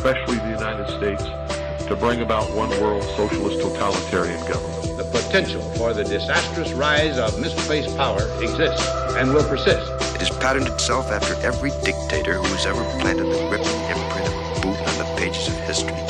especially the United States, to bring about one world socialist totalitarian government. The potential for the disastrous rise of misplaced power exists and will persist. It has patterned itself after every dictator who has ever planted the ripping imprint of a boot on the pages of history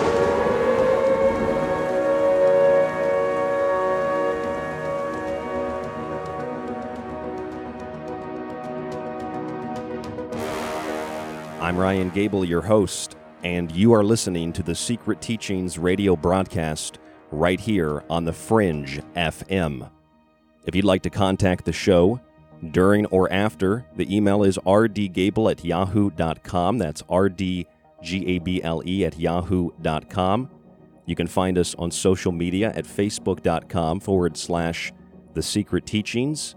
I'm Ryan Gable, your host, and you are listening to the Secret Teachings radio broadcast right here on the Fringe FM. If you'd like to contact the show during or after, the email is rdgable at yahoo.com. That's rdgable at yahoo.com. You can find us on social media at facebook.com forward slash the secret teachings.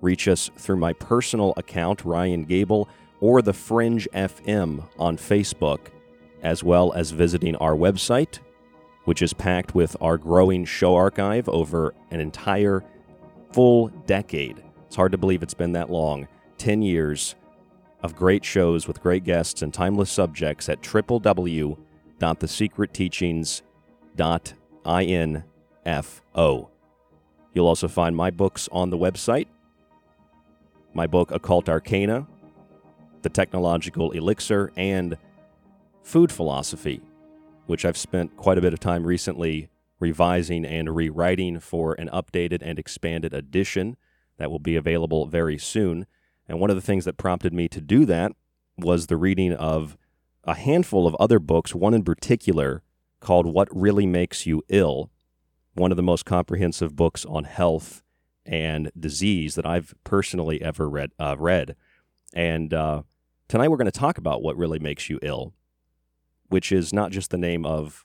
Reach us through my personal account, Ryan Gable or the Fringe FM on Facebook, as well as visiting our website, which is packed with our growing show archive over an entire full decade. It's hard to believe it's been that long 10 years of great shows with great guests and timeless subjects at www.thesecretteachings.info. You'll also find my books on the website. My book, Occult Arcana, the technological elixir, and food philosophy, which I've spent quite a bit of time recently revising and rewriting for an updated and expanded edition that will be available very soon. And one of the things that prompted me to do that was the reading of a handful of other books, one in particular called What Really Makes You Ill, one of the most comprehensive books on health and disease that I've personally ever read. Uh, read. And uh, tonight we're going to talk about what really makes you ill, which is not just the name of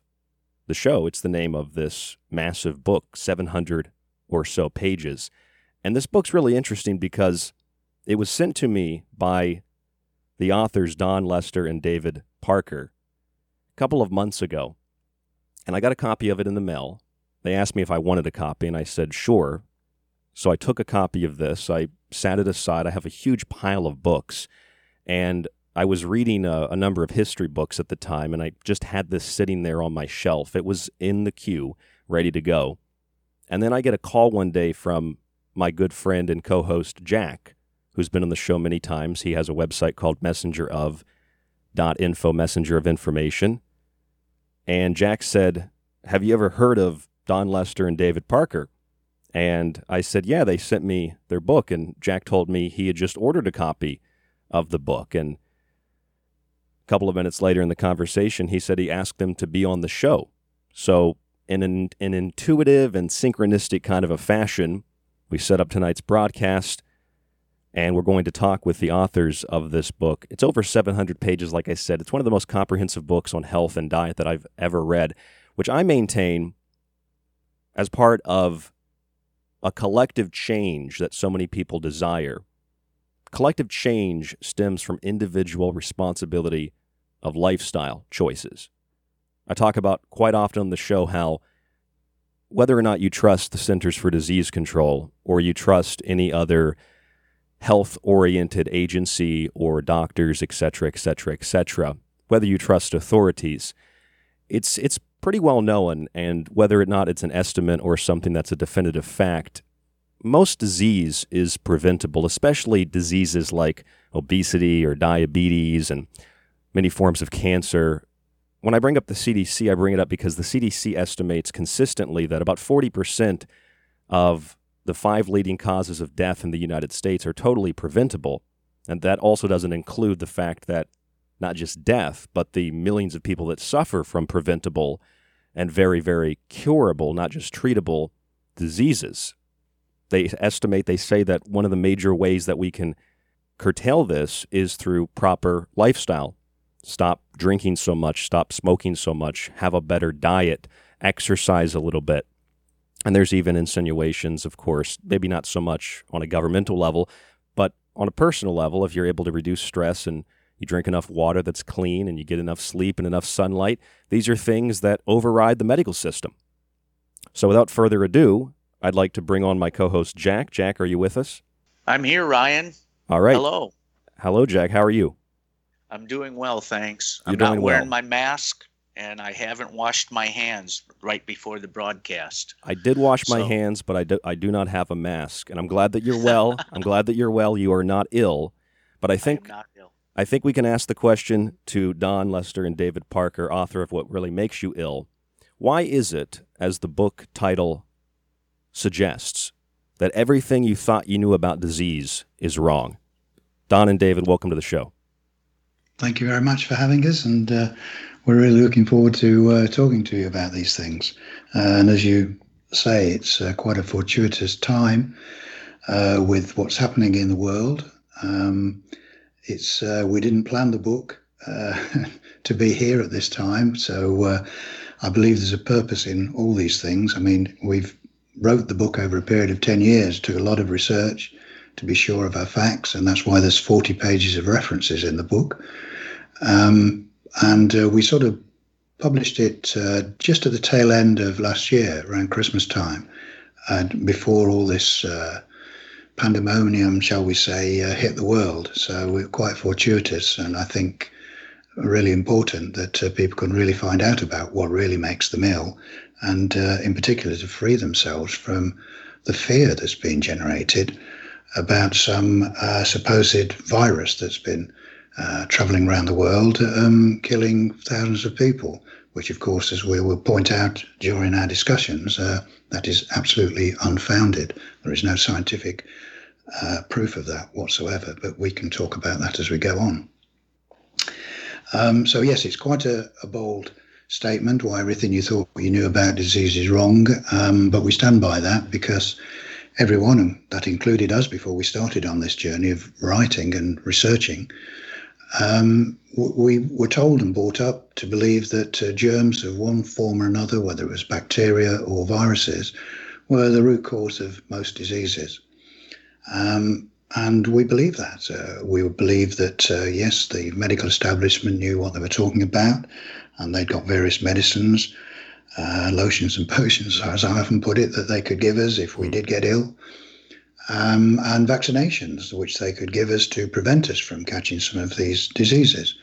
the show, it's the name of this massive book, 700 or so pages. And this book's really interesting because it was sent to me by the authors Dawn Lester and David Parker a couple of months ago. And I got a copy of it in the mail. They asked me if I wanted a copy, and I said, sure. So I took a copy of this. I sat it aside. I have a huge pile of books. And I was reading a, a, number of history books at the time, and I just had this sitting there on my shelf. It was in the queue, ready to go. And then I get a call one day from my good friend and co host, Jack, who's been on the show many times. He has a website called Messenger of dot info messenger of information and jack said have you ever heard of dawn lester and david parker and i said yeah they sent me their book and jack told me he had just ordered a copy of the book and a couple of minutes later in the conversation he said he asked them to be on the show so in an, an intuitive and synchronistic kind of a fashion we set up tonight's broadcast and we're going to talk with the authors of this book. It's over 700 pages, like I said. It's one of the most comprehensive books on health and diet that I've ever read, which I maintain as part of a collective change that so many people desire. Collective change stems from individual responsibility of lifestyle choices. I talk about quite often on the show how whether or not you trust the Centers for Disease Control or you trust any other health oriented agency or doctors, et cetera, et cetera, et cetera, whether you trust authorities, it's, it's pretty well known, and whether or not it's an estimate or something that's a definitive fact, most disease is preventable, especially diseases like obesity or diabetes and many forms of cancer. When I bring up the CDC, I bring it up because the CDC estimates consistently that about 40% of the five leading causes of death in the United States are totally preventable. And that also doesn't include the fact that not just death, but the millions of people that suffer from preventable and very, very curable, not just treatable diseases. They estimate, they say that one of the major ways that we can curtail this is through proper lifestyle. Stop drinking so much, stop smoking so much, have a better diet, exercise a little bit. And there's even insinuations, of course, maybe not so much on a governmental level, but on a personal level, if you're able to reduce stress and you drink enough water that's clean and you get enough sleep and enough sunlight, these are things that override the medical system. So without further ado, I'd like to bring on my co host, Jack. Jack, are you with us? I'm here, Ryan. All right. Hello. Hello, Jack. How are you? I'm doing well, thanks. You're I'm not wearing well. my mask and I haven't washed my hands right before the broadcast. I did wash my hands, but I do, I do not have a mask, and I'm glad that you're well. I'm glad that you're well. You are not ill, but I think ill. I think we can ask the question to Dawn Lester and David Parker, author of What Really Makes You Ill. Why is it, as the book title suggests, that everything you thought you knew about disease is wrong? Dawn and David, welcome to the show. Thank you very much for having us, and uh, we're really looking forward to uh, talking to you about these things. Uh, and as you say, it's uh, quite a fortuitous time uh, with what's happening in the world. Um, it's uh, we didn't plan the book to be here at this time, so I believe there's a purpose in all these things. I mean, we've wrote the book over a period of ten years, took a lot of research to be sure of our facts, and that's why there's 40 pages of references in the book. Um, and uh, we sort of published it uh, just at the tail end of last year, around Christmas time, and before all this uh, pandemonium, shall we say, uh, hit the world. So we're quite fortuitous, and I think really important that uh, people can really find out about what really makes them ill, and uh, in particular to free themselves from the fear that's been generated about some uh, supposed virus that's been uh, traveling around the world, um, killing thousands of people, which, of course, as we will point out during our discussions, uh, that is absolutely unfounded. There is no scientific uh, proof of that whatsoever, but we can talk about that as we go on. Um, so, yes, it's quite a, a, bold statement why everything you thought you knew about disease is wrong, um, but we stand by that because everyone, and that included us before we started on this journey of writing and researching, um, we were told and brought up to believe that uh, germs of one form or another, whether it was bacteria or viruses, were the root cause of most diseases. Um, and we believe that. Uh, we believe that, uh, yes, the medical establishment knew what they were talking about, and they'd got various medicines, uh, lotions and potions, as I often put it, that they could give us if we did get ill um, and vaccinations, which they could give us to prevent us from catching some of these diseases.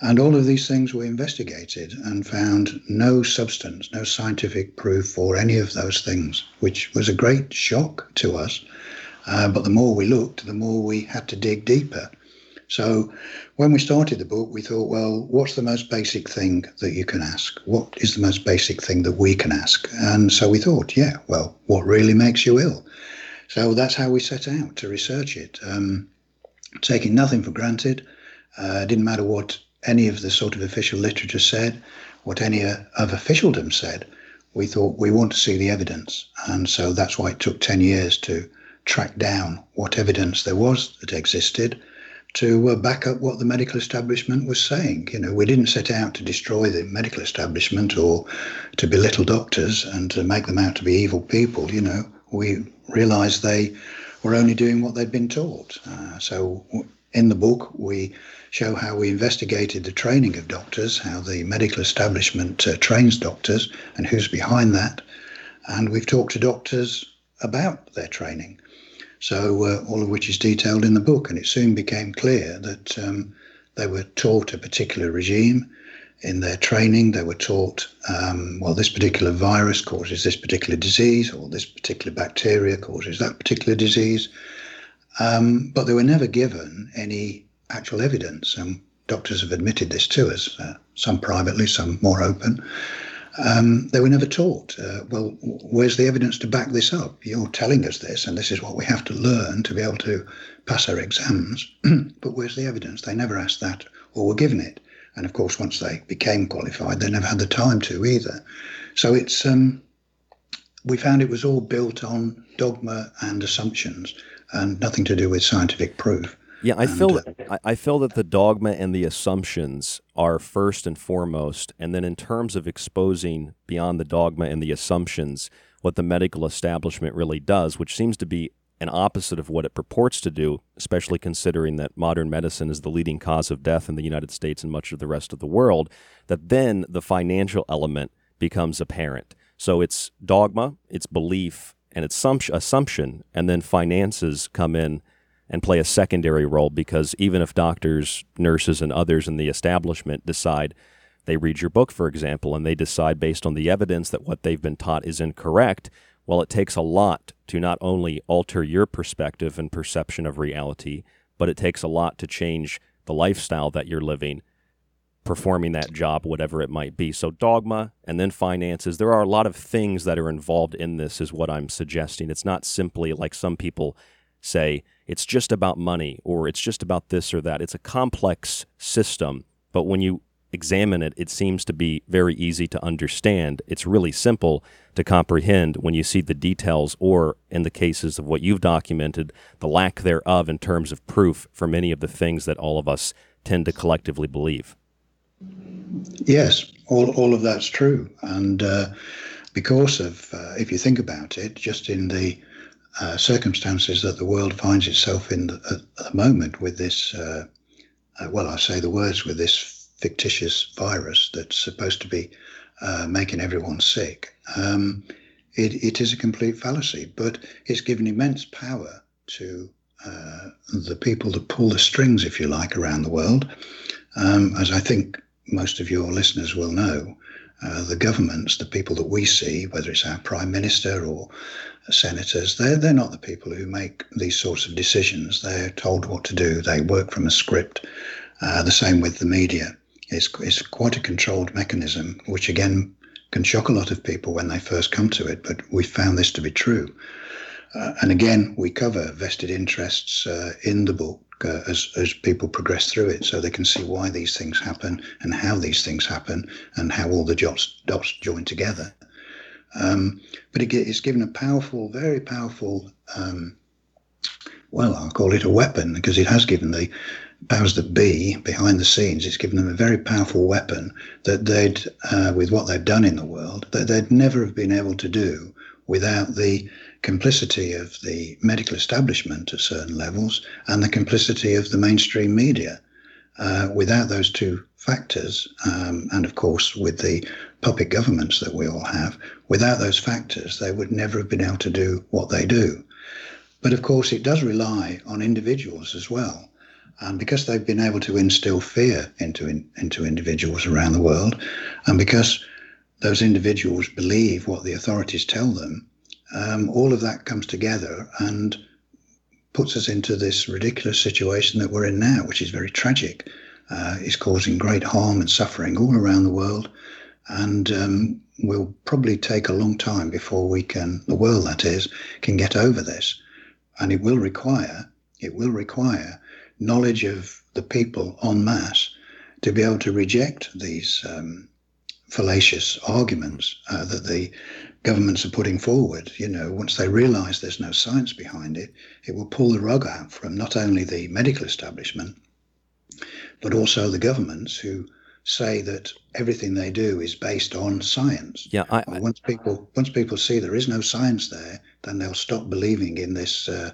And all of these things were investigated and found no substance, no scientific proof for any of those things, which was a great shock to us. Uh, but the more we looked, the more we had to dig deeper. So when we started the book, we thought, well, what's the most basic thing that you can ask? What is the most basic thing that we can ask? And so we thought, yeah, well, what really makes you ill? So that's how we set out to research it, um, taking nothing for granted. Uh, didn't matter what any of the sort of official literature said, what any uh, of officialdom said. We thought we want to see the evidence, and so that's why it took ten years to track down what evidence there was that existed to uh, back up what the medical establishment was saying. You know, we didn't set out to destroy the medical establishment or to belittle doctors and to make them out to be evil people. You know, we realized they were only doing what they'd been taught. Uh, so in the book, we show how we investigated the training of doctors, how the medical establishment uh, trains doctors, and who's behind that. And we've talked to doctors about their training. So, uh, all of which is detailed in the book. And it soon became clear that um, they were taught a particular regime in their training. They were taught, um, well, this particular virus causes this particular disease, or this particular bacteria causes that particular disease. Um, but they were never given any actual evidence. And doctors have admitted this to us, uh, some privately, some more open. Um, they were never taught, uh, well, where's the evidence to back this up? You're telling us this, and this is what we have to learn to be able to pass our exams. but where's the evidence? They never asked that or were given it. And of course, once they became qualified, they never had the time to either. So it's um, we found it was all built on dogma and assumptions, and nothing to do with scientific proof. Yeah, I feel that I feel that the dogma and the assumptions are first and foremost, and then in terms of exposing beyond the dogma and the assumptions, what the medical establishment really does, which seems to be an opposite of what it purports to do, especially considering that modern medicine is the leading cause of death in the United States and much of the rest of the world, that then the financial element becomes apparent. So it's dogma, it's belief, and it's assumption, and then finances come in and play a secondary role because even if doctors, nurses, and others in the establishment decide they read your book, for example, and they decide based on the evidence that what they've been taught is incorrect, well, it takes a lot to not only alter your perspective and perception of reality, but it takes a lot to change the lifestyle that you're living, performing that job, whatever it might be. So, dogma and then finances, there are a lot of things that are involved in this, is what I'm suggesting. It's not simply like some people say, it's just about money or it's just about this or that. It's a complex system, but when you examine it, it seems to be very easy to understand. It's really simple to comprehend when you see the details, or in the cases of what you've documented, the lack thereof in terms of proof for many of the things that all of us tend to collectively believe. Yes, all, all of that's true. And uh, because of, uh, if you think about it, just in the uh, circumstances that the world finds itself in at the moment with this, uh, uh, well, I say the words with this fictitious virus that's supposed to be uh, making everyone sick. Um, it, it is a complete fallacy, but it's given immense power to the people that pull the strings, if you like, around the world. Um, as I think most of your listeners will know, uh, the governments, the people that we see, whether it's our prime minister or senators, they're, they're not the people who make these sorts of decisions. They're told what to do, they work from a script. Uh, the same with the media. It's, it's quite a controlled mechanism, which again can shock a lot of people when they first come to it, but we found this to be true. Uh, and again, we cover vested interests uh, in the book uh, as, as people progress through it so they can see why these things happen and how these things happen and how all the dots, dots join together. Um, but it, it's given a powerful, very powerful, um, well, I'll call it a weapon because it has given the powers that be behind the scenes, it's given them a very powerful weapon that they'd, uh, with what they've done in the world, that they'd never have been able to do without the complicity of the medical establishment at certain levels and the complicity of the mainstream media. Uh, without those two factors, um, and of course with the puppet governments that we all have, without those factors, they would never have been able to do what they do. But of course, it does rely on individuals as well. And because they've been able to instill fear into, in, into individuals around the world, and because those individuals believe what the authorities tell them, um, all of that comes together and puts us into this ridiculous situation that we're in now, which is very tragic. Uh, is causing great harm and suffering all around the world, and um, will probably take a long time before we can, the world that is, can get over this, and it will require, it will require knowledge of the people en masse to be able to reject these um, fallacious arguments uh, that the governments are putting forward, you know, once they realize there's no science behind it, it will pull the rug out from not only the medical establishment, but also the governments who say that everything they do is based on science. Yeah, I, I, once people once people see there is no science there, then they'll stop believing in this uh,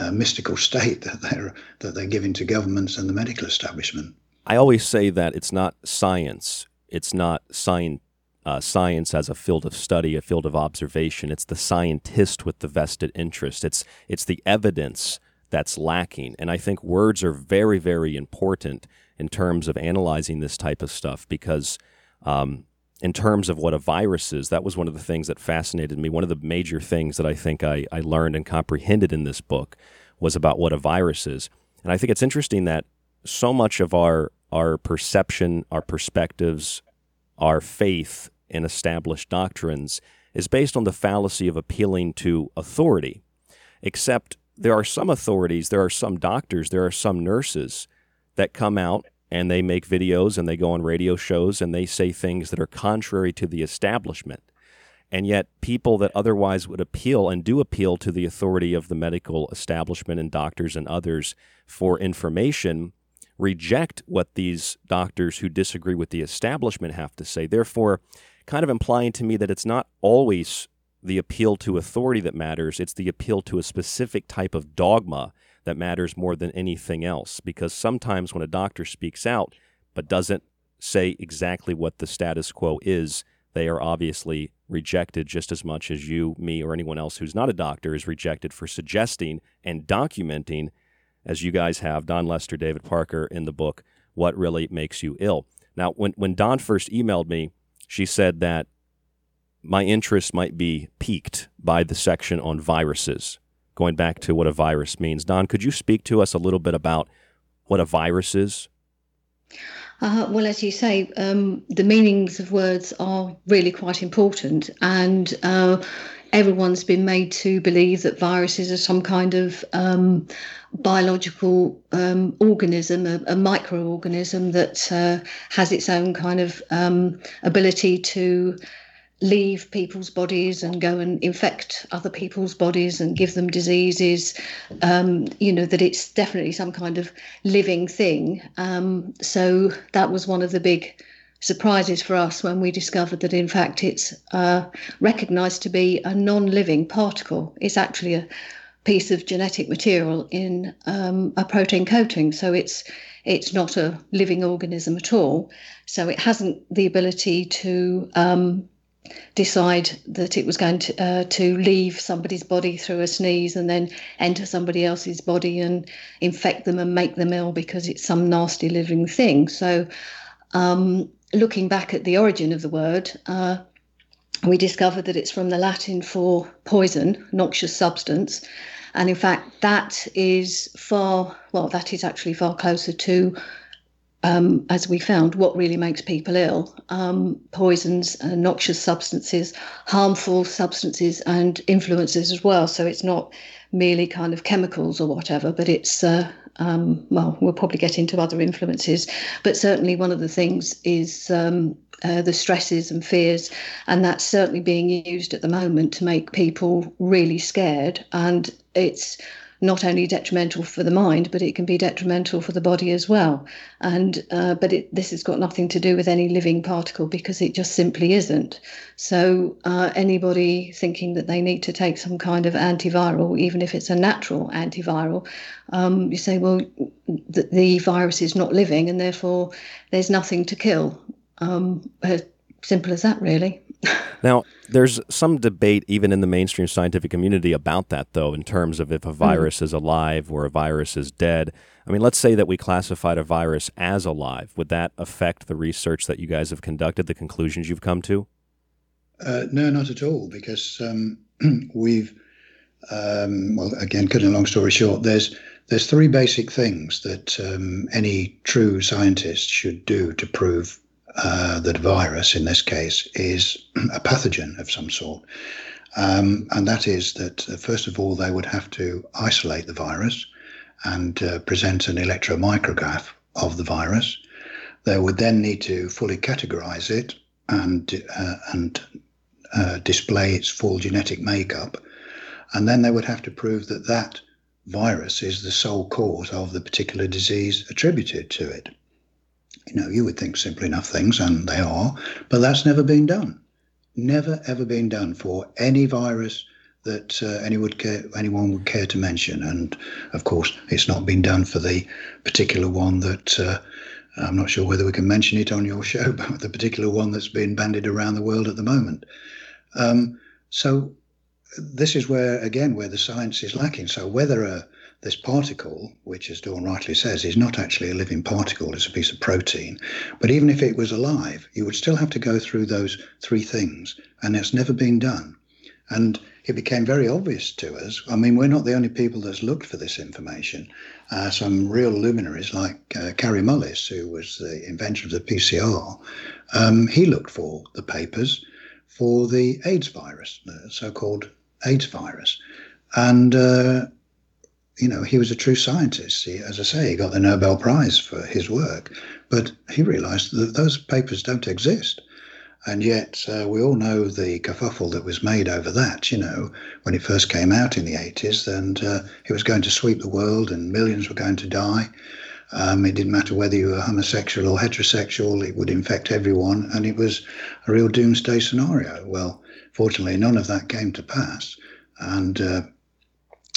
uh, mystical state that they're that they're giving to governments and the medical establishment. I always say that it's not science. It's not science uh, science as a field of study, a field of observation. It's the scientist with the vested interest. It's it's the evidence that's lacking, and I think words are very very important in terms of analyzing this type of stuff because. Um, in terms of what a virus is, that was one of the things that fascinated me. One of the major things that I think I, I learned and comprehended in this book was about what a virus is. And I think it's interesting that so much of our our perception, our perspectives, our faith in established doctrines is based on the fallacy of appealing to authority. Except there are some authorities, there are some doctors, there are some nurses that come out and they make videos and they go on radio shows and they say things that are contrary to the establishment. And yet, people that otherwise would appeal and do appeal to the authority of the medical establishment and doctors and others for information reject what these doctors who disagree with the establishment have to say. Therefore, kind of implying to me that it's not always the appeal to authority that matters, it's the appeal to a specific type of dogma that matters more than anything else. Because sometimes when a doctor speaks out but doesn't say exactly what the status quo is, they are obviously rejected just as much as you, me, or anyone else who's not a doctor is rejected for suggesting and documenting, as you guys have, Dawn Lester, David Parker, in the book, What Really Makes You Ill. Now, when, when Dawn first emailed me, she said that my interest might be piqued by the section on viruses, going back to what a virus means. Dawn, could you speak to us a little bit about what a virus is? Uh, well, as you say, um, the meanings of words are really quite important, and uh, everyone's been made to believe that viruses are some kind of um, biological um, organism, a, a, microorganism that uh, has its own kind of um, ability to leave people's bodies and go and infect other people's bodies and give them diseases. Um, you know, that it's definitely some kind of living thing. Um, so that was one of the big surprises for us when we discovered that, in fact, it's uh, recognized to be a non living particle. It's actually a piece of genetic material in um, a protein coating. So it's it's not a living organism at all. So it hasn't the ability to um, decide that it was going to uh, to leave somebody's body through a sneeze and then enter somebody else's body and infect them and make them ill because it's some nasty living thing. So, um, looking back at the origin of the word, uh, we discovered that it's from the Latin for poison, noxious substance. And in fact, that is far, well, that is actually far closer to um, as we found, what really makes people ill um, poisons, uh, noxious substances, harmful substances, and influences as well. So it's not merely kind of chemicals or whatever, but it's, uh, um, well, we'll probably get into other influences. But certainly one of the things is um, uh, the stresses and fears, and that's certainly being used at the moment to make people really scared. And it's not only detrimental for the mind, but it can be detrimental for the body as well. And uh, but it, this has got nothing to do with any living particle because it just simply isn't. So uh, anybody thinking that they need to take some kind of antiviral, even if it's a natural antiviral, um, you say, well, the, the, virus is not living, and therefore there's nothing to kill. Um, simple as that, really. Now, there's some debate even in the mainstream scientific community about that, though, in terms of if a mm-hmm. virus mm. is alive or a virus is dead. I mean, let's say that we classified a virus as alive. Would that affect the research that you guys have conducted, the conclusions you've come to? Uh, no, not at all, because um, we've, um, well, again, cutting a long story short, there's there's three basic things that um, any true scientist should do to prove uh, that virus, in this case, is a pathogen of some sort. Um, and that is that, uh, first of all, they would have to isolate the virus and uh, present an electromicrograph of the virus. They would then need to fully categorize it and, uh, and uh, display its full genetic makeup. And then they would have to prove that that virus is the sole cause of the particular disease attributed to it. You know, you would think simple enough things, and they are, but that's never been done. Never ever been done for any virus that uh, any would care, anyone would care to mention. And of course, it's not been done for the particular one that uh, I'm not sure whether we can mention it on your show, but the particular one that's been bandied around the world at the moment. Um, so this is where again where the science is lacking. So whether a this particle, which, as Dawn rightly says, is not actually a living particle, it's a piece of protein. But even if it was alive, you would still have to go through those three things, and it's never been done. And it became very obvious to us. I mean, we're not the only people that's looked for this information. Uh, some real luminaries like uh, Kary Mullis, who was the inventor of the PCR, um, he looked for the papers for the AIDS virus, the so called AIDS virus. And uh, you know, he was a true scientist. He, as I say, he got the Nobel Prize for his work, but he realized that those papers don't exist. And yet, uh, we all know the kerfuffle that was made over that, you know, when it first came out in the 80s, and uh, it was going to sweep the world and millions were going to die. Um, it didn't matter whether you were homosexual or heterosexual, it would infect everyone, and it was a real doomsday scenario. Well, fortunately, none of that came to pass. And uh,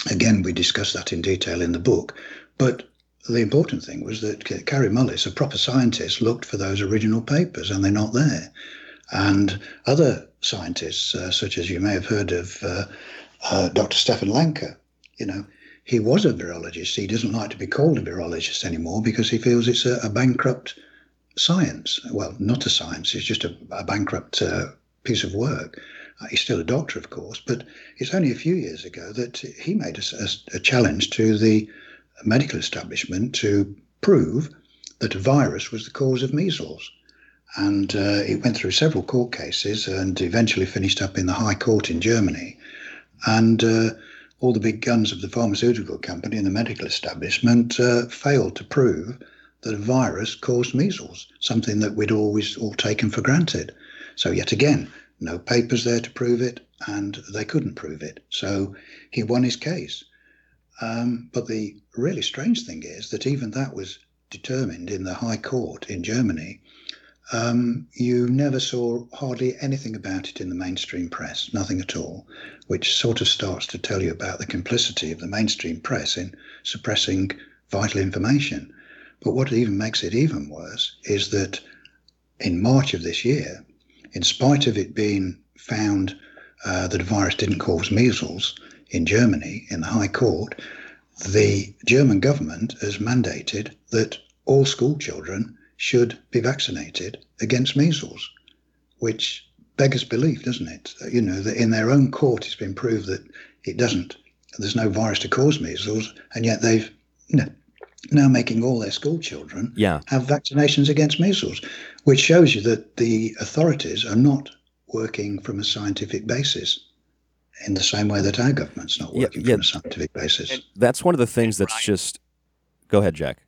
Again, we discuss that in detail in the book. But the important thing was that Kary Mullis, a proper scientist, looked for those original papers and they're not there. And other scientists, uh, such as you may have heard of uh, uh, Dr. Stefan Lanka, you know, he was a virologist. He doesn't like to be called a virologist anymore because he feels it's a, a bankrupt science. Well, not a science, it's just a, a bankrupt uh, piece of work. Uh, he's still a doctor, of course, but it's only a few years ago that he made a, a, challenge to the medical establishment to prove that a virus was the cause of measles. And uh, it went through several court cases and eventually finished up in the High Court in Germany. And uh, all the big guns of the pharmaceutical company and the medical establishment uh, failed to prove that a virus caused measles, something that we'd always all taken for granted. So, yet again, no papers there to prove it, and they couldn't prove it. So he won his case. Um, but the really strange thing is that even that was determined in the High Court in Germany. Um, you never saw hardly anything about it in the mainstream press, nothing at all, which sort of starts to tell you about the complicity of the mainstream press in suppressing vital information. But what even makes it even worse is that in March of this year, in spite of it being found uh, that a virus didn't cause measles in Germany in the High Court, the German government has mandated that all school children should be vaccinated against measles, which beggars belief, doesn't it? You know, that in their own court it's been proved that it doesn't. There's no virus to cause measles, and yet they've you know, now making all their school children yeah. have vaccinations against measles, which shows you that the authorities are not working from a scientific basis in the same way that our government's not working yeah, yeah. from a scientific basis. That's one of the things that's just. Go ahead, Jack.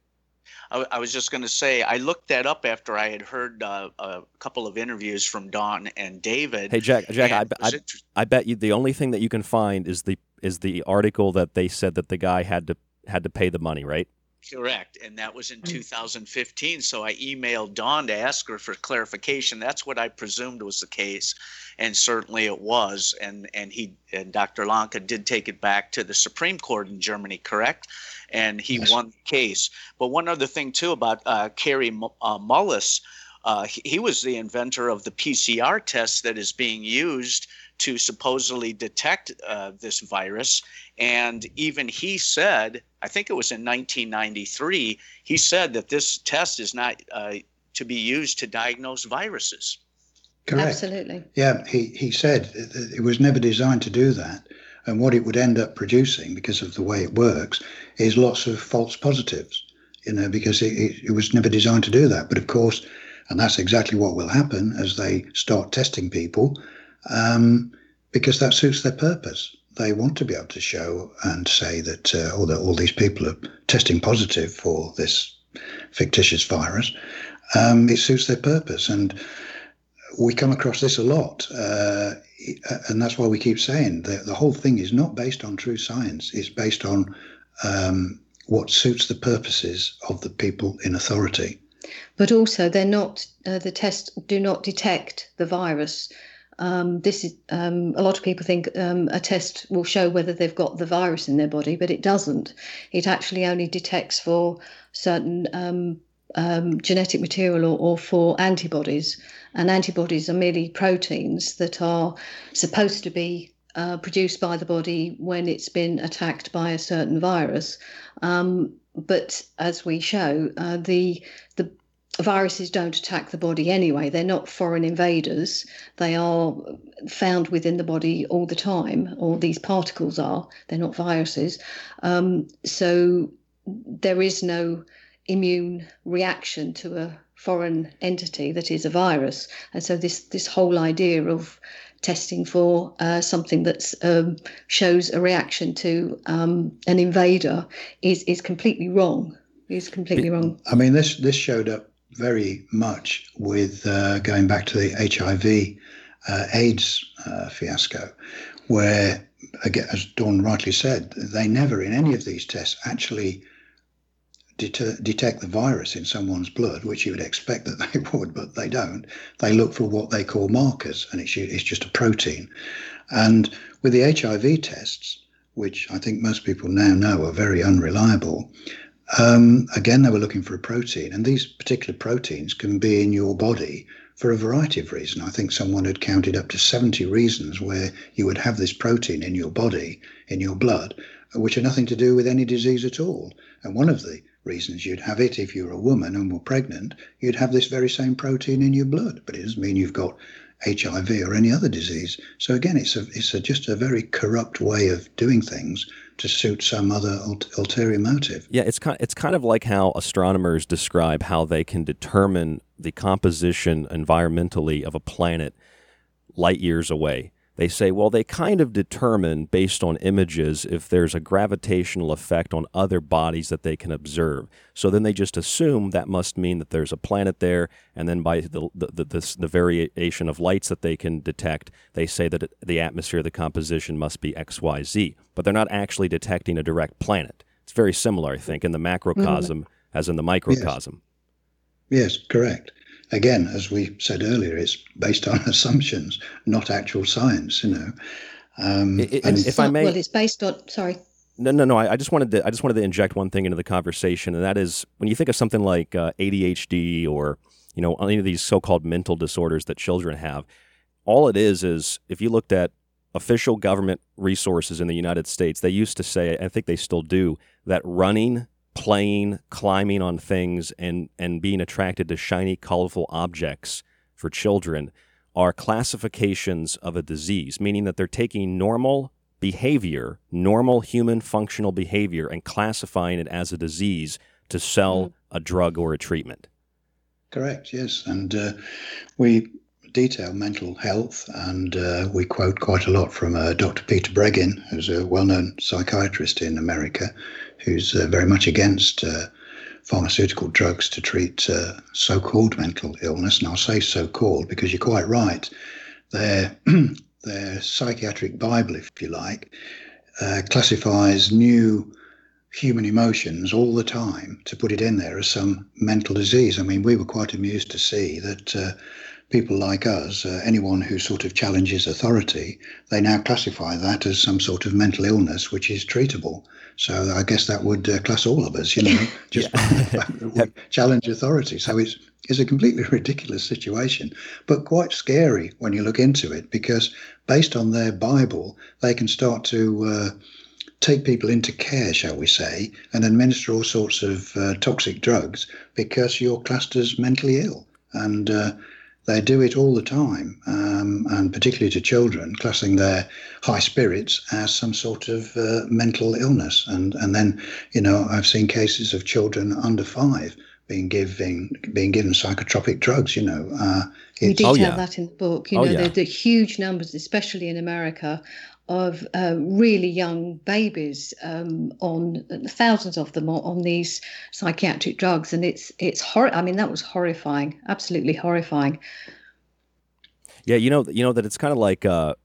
I, I was just going to say I looked that up after I had heard uh, a couple of interviews from Dawn and David. Hey Jack, Jack, I, I, I bet you the only thing that you can find is the is the article that they said that the guy had to had to pay the money, right? Correct. And that was in 2015. So I emailed Dawn to ask her for clarification. That's what I presumed was the case. And certainly it was. And, and he and Dr. Lanka did take it back to the Supreme Court in Germany, correct? And he yes. won the case. But one other thing, too, about uh, uh, Mullis, uh, he, he was the inventor of the PCR test that is being used to supposedly detect uh, this virus. And even he said, I think it was in 1993, he said that this test is not uh, to be used to diagnose viruses. Correct. Absolutely. Yeah, he, he said it was never designed to do that. And what it would end up producing, because of the way it works, is lots of false positives, you know, because it, it, it was never designed to do that. But of course, and that's exactly what will happen as they start testing people um, because that suits their purpose. They want to be able to show and say that, uh, all, that all these people are testing positive for this fictitious virus. Um, it suits their purpose. And we come across this a lot. Uh, and that's why we keep saying that the whole thing is not based on true science, it's based on um, what suits the purposes of the people in authority. But also, they're not, uh, the tests do not detect the virus. Um, this is um, a lot of people think um, a test will show whether they've got the virus in their body, but it doesn't. It actually only detects for certain um, um, genetic material or, or, for antibodies, and antibodies are merely proteins that are supposed to be uh, produced by the body when it's been attacked by a certain virus. Um, but as we show, uh, the the viruses don't attack the body anyway. They're not foreign invaders. They are found within the body all the time, or these particles are. They're not viruses. Um, so there is no immune reaction to a foreign entity that is a virus. And so this this whole idea of testing for uh, something that um, shows a reaction to um, an invader is is completely wrong. Is completely wrong. I mean, this this showed up very much with uh, going back to the HIV uh, AIDS uh, fiasco, where, again, as Dawn rightly said, they never in any of these tests actually det- detect the virus in someone's blood, which you would expect that they would, but they don't. They look for what they call markers, and it's, it's just a protein. And with the HIV tests, which I think most people now know are very unreliable, um, again, they were looking for a protein, and these particular proteins can be in your body for a variety of reasons. I think someone had counted up to 70 reasons where you would have this protein in your body, in your blood, which are nothing to do with any disease at all. And one of the reasons you'd have it if you're a woman and were pregnant, you'd have this very same protein in your blood, but it doesn't mean you've got HIV or any other disease. So again, it's a, it's a, just a very corrupt way of doing things to suit some other ulterior motive. Yeah, it's kind, it's kind of like how astronomers describe how they can determine the composition environmentally of a planet light years away they say, well, they kind of determine based on images if there's a gravitational effect on other bodies that they can observe. So then they just assume that must mean that there's a planet there, and then by the the, the, the variation of lights that they can detect, they say that the atmosphere, the composition must be X, Y, Z. But they're not actually detecting a direct planet. It's very similar, I think, in the macrocosm mm-hmm. as in the microcosm. Yes. yes, correct again, as we said earlier, it's based on assumptions, not actual science. You know. Um, it, and if I may, well, it's based on. Sorry. No, no, no. I, I, just wanted to. I just wanted to inject one thing into the conversation, and that is when you think of something like uh, ADHD or you know any of these so-called mental disorders that children have. All it is is if you looked at official government resources in the United States, they used to say, I think they still do, that running playing, climbing on things, and, and being attracted to shiny, colorful objects for children are classifications of a disease, meaning that they're taking normal behavior, normal human functional behavior, and classifying it as a disease to sell a drug or a treatment. Correct, yes. And uh, we detail mental health, and uh, we quote quite a lot from uh, Dr. Peter Breggin, who's a well known psychiatrist in America, who's uh, very much against uh, pharmaceutical drugs to treat uh, so called mental illness. And I'll say so called because you're quite right. Their, their psychiatric Bible, if you like, classifies new human emotions all the time to put it in there as some mental disease. I mean, we were quite amused to see that uh, people like us, uh, anyone who sort of challenges authority, they now classify that as some sort of mental illness which is treatable. So I guess that would uh, class all of us, you know, just challenge authority. So it's it's a completely ridiculous situation, but quite scary when you look into it because based on their Bible, they can start to uh, take people into care, shall we say, and administer all sorts of uh, toxic drugs because you're classed as mentally ill. And uh, they do it all the time, um, and particularly to children, classing their high spirits as some sort of uh, mental illness. And, and then, you know, I've seen cases of children under five being given being given psychotropic drugs. You know, uh, you detail oh, yeah. that in the book. You oh, know, yeah. the, the huge numbers, especially in America, of uh, really young babies um, on thousands of them on, these psychiatric drugs, and it's it's hor- I mean, that was horrifying, absolutely horrifying. Yeah, you know, you know that it's kind of like, uh,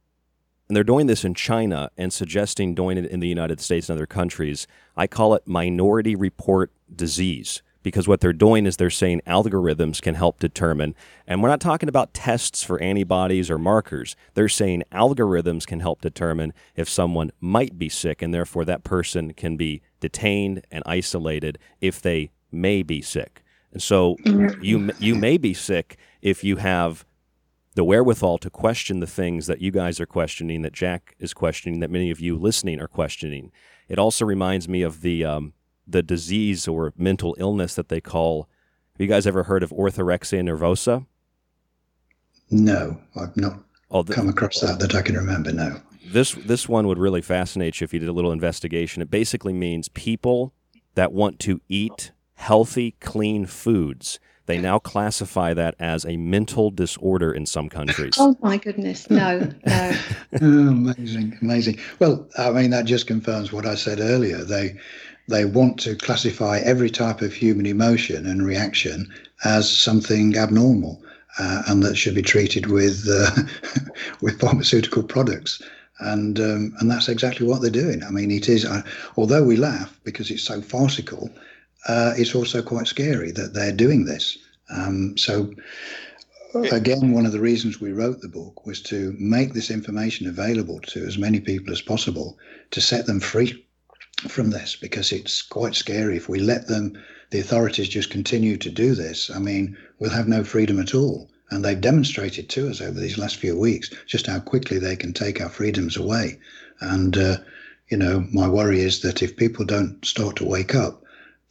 and they're doing this in China and suggesting doing it in the United States and other countries. I call it minority report disease because what they're doing is they're saying algorithms can help determine, and we're not talking about tests for antibodies or markers. They're saying algorithms can help determine if someone might be sick, and therefore that person can be detained and isolated if they may be sick. And so you you may be sick if you have the wherewithal to question the things that you guys are questioning, that Jack is questioning, that many of you listening are questioning. It also reminds me of the um, the disease or mental illness that they call. Have you guys ever heard of orthorexia nervosa? No, I've not oh, the, come across that that I can remember. No. This this one would really fascinate you if you did a little investigation. It basically means people that want to eat healthy, clean foods. They now classify that as a mental disorder in some countries. Oh my goodness, no, no. oh, amazing, amazing. Well, I mean that just confirms what I said earlier. They they want to classify every type of human emotion and reaction as something abnormal uh, and that should be treated with uh, with pharmaceutical products. And um, and that's exactly what they're doing. I mean, it is. Uh, although we laugh because it's so farcical, uh, it's also quite scary that they're doing this. Um, so again, one of the reasons we wrote the book was to make this information available to as many people as possible to set them free from this because it's quite scary. If we let them the authorities just continue to do this i mean we'll have no freedom at all. And they've demonstrated to us over these last few weeks just how quickly they can take our freedoms away. And uh, you know my worry is that if people don't start to wake up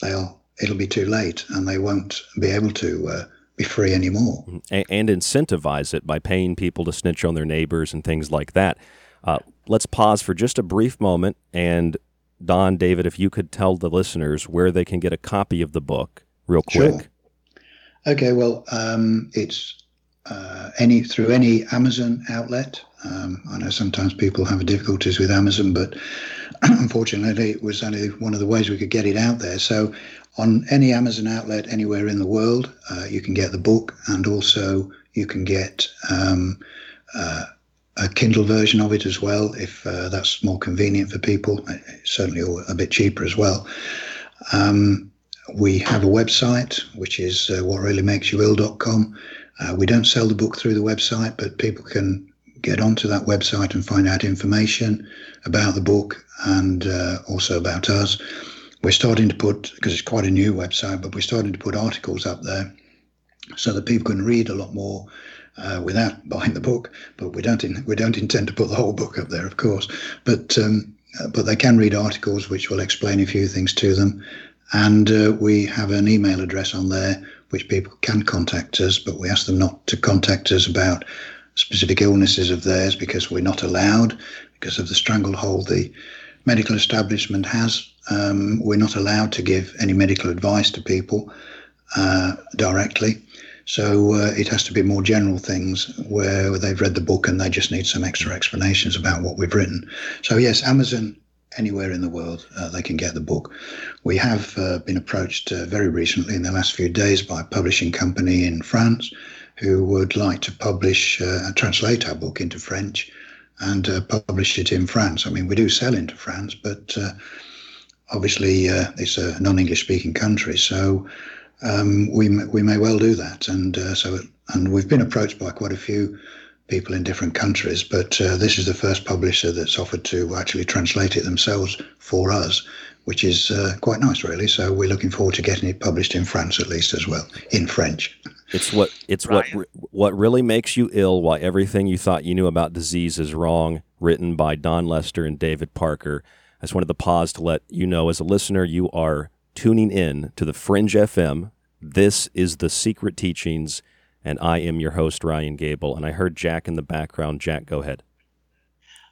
they'll it'll be too late and they won't be able to uh, be free anymore. And, and incentivize it by paying people to snitch on their neighbors and things like that. Uh, let's pause for just a brief moment and Dawn, David, if you could tell the listeners where they can get a copy of the book real quick. Sure. Okay, well, um, it's uh, any through any Amazon outlet. Um, I know sometimes people have difficulties with Amazon, but unfortunately, it was only one of the ways we could get it out there. So, on any Amazon outlet anywhere in the world, uh, you can get the book, and also you can get um, uh, a Kindle version of it as well, if uh, that's more convenient for people. It's certainly a bit cheaper as well. Um, we have a website, which is uh, whatreallymakesyouill.com. Uh, we don't sell the book through the website, but people can get onto that website and find out information about the book and uh, also about us. We're starting to put, because it's quite a new website, but we're starting to put articles up there so that people can read a lot more uh, without buying the book. But we don't in, we don't intend to put the whole book up there, of course. But um, uh, but they can read articles which will explain a few things to them, and uh, we have an email address on there which people can contact us. But we ask them not to contact us about specific illnesses of theirs because we're not allowed because of the stranglehold the medical establishment has Um, we're not allowed to give any medical advice to people uh, directly. So uh, it has to be more general things where they've read the book and they just need some extra explanations about what we've written. So, yes, Amazon, anywhere in the world, uh, they can get the book. We have uh, been approached uh, very recently in the last few days by a publishing company in France who would like to publish, uh, translate our book into French and uh, publish it in France. I mean, we do sell into France, but obviously it's a non-English speaking country. So um, we we may well do that. And uh, so and we've been approached by quite a few people in different countries, but uh, this is the first publisher that's offered to actually translate it themselves for us, which is uh, quite nice, really. So we're looking forward to getting it published in France at least as well, in French. It's what it's Ryan. what what really makes you ill. Why everything you thought you knew about disease is wrong. Written by Dawn Lester and David Parker. I just wanted to pause to let you know, as a listener, you are tuning in to the Fringe FM. This is the Secret Teachings, and I am your host, Ryan Gable. And I heard Jack in the background. Jack, go ahead.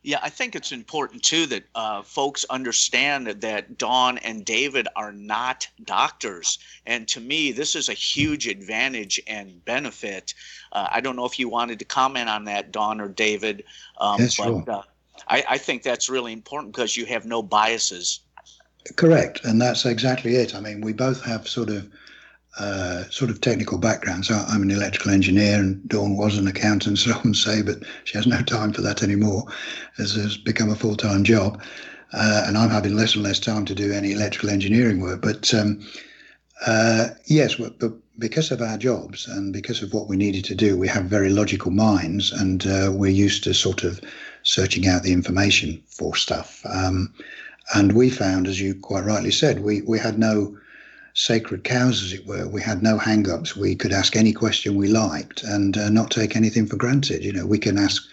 Yeah, I think it's important too that uh, folks understand that Dawn and David are not doctors. And to me, this is a huge advantage and benefit. Uh, I don't know if you wanted to comment on that, Dawn or David. Um, yes, but sure. uh, I, I think that's really important because you have no biases. Correct. And that's exactly it. I mean, we both have sort of uh, sort of technical backgrounds. So I'm an electrical engineer, and Dawn was an accountant, so I would say, but she has no time for that anymore, as has become a full time job. Uh, and I'm having less and less time to do any electrical engineering work. But um, uh, yes, but because of our jobs and because of what we needed to do, we have very logical minds, and uh, we're used to sort of searching out the information for stuff. Um, and we found, as you quite rightly said, we, we had no sacred cows, as it were. We had no hang ups. We could ask any question we liked and uh, not take anything for granted. You know, we can ask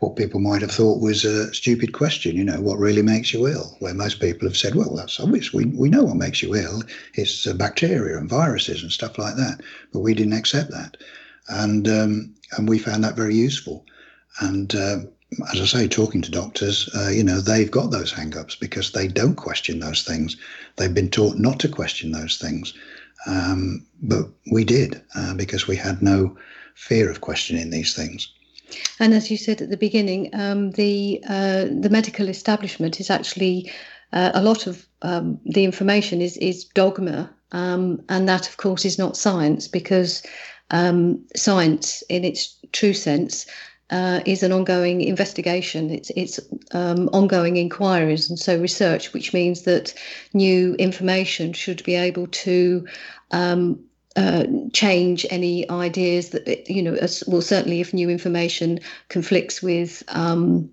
what people might have thought was a stupid question, you know, what really makes you ill? Where most people have said, well, that's obvious. We, we know what makes you ill. It's uh, bacteria and viruses and stuff like that. But we didn't accept that. And, um, and we found that very useful. And uh, as I say, talking to doctors, uh, you know, they've got those hang-ups because they don't question those things. They've been taught not to question those things. Um, but we did uh, because we had no fear of questioning these things. And as you said at the beginning, um, the uh, the medical establishment is actually uh, a lot of um, the information is is dogma, um, and that of course is not science because um, science, in its true sense, uh, is an ongoing investigation. It's it's um, ongoing inquiries and so research, which means that new information should be able to um, uh, change any ideas that you know. Well, certainly if new information conflicts with. Um,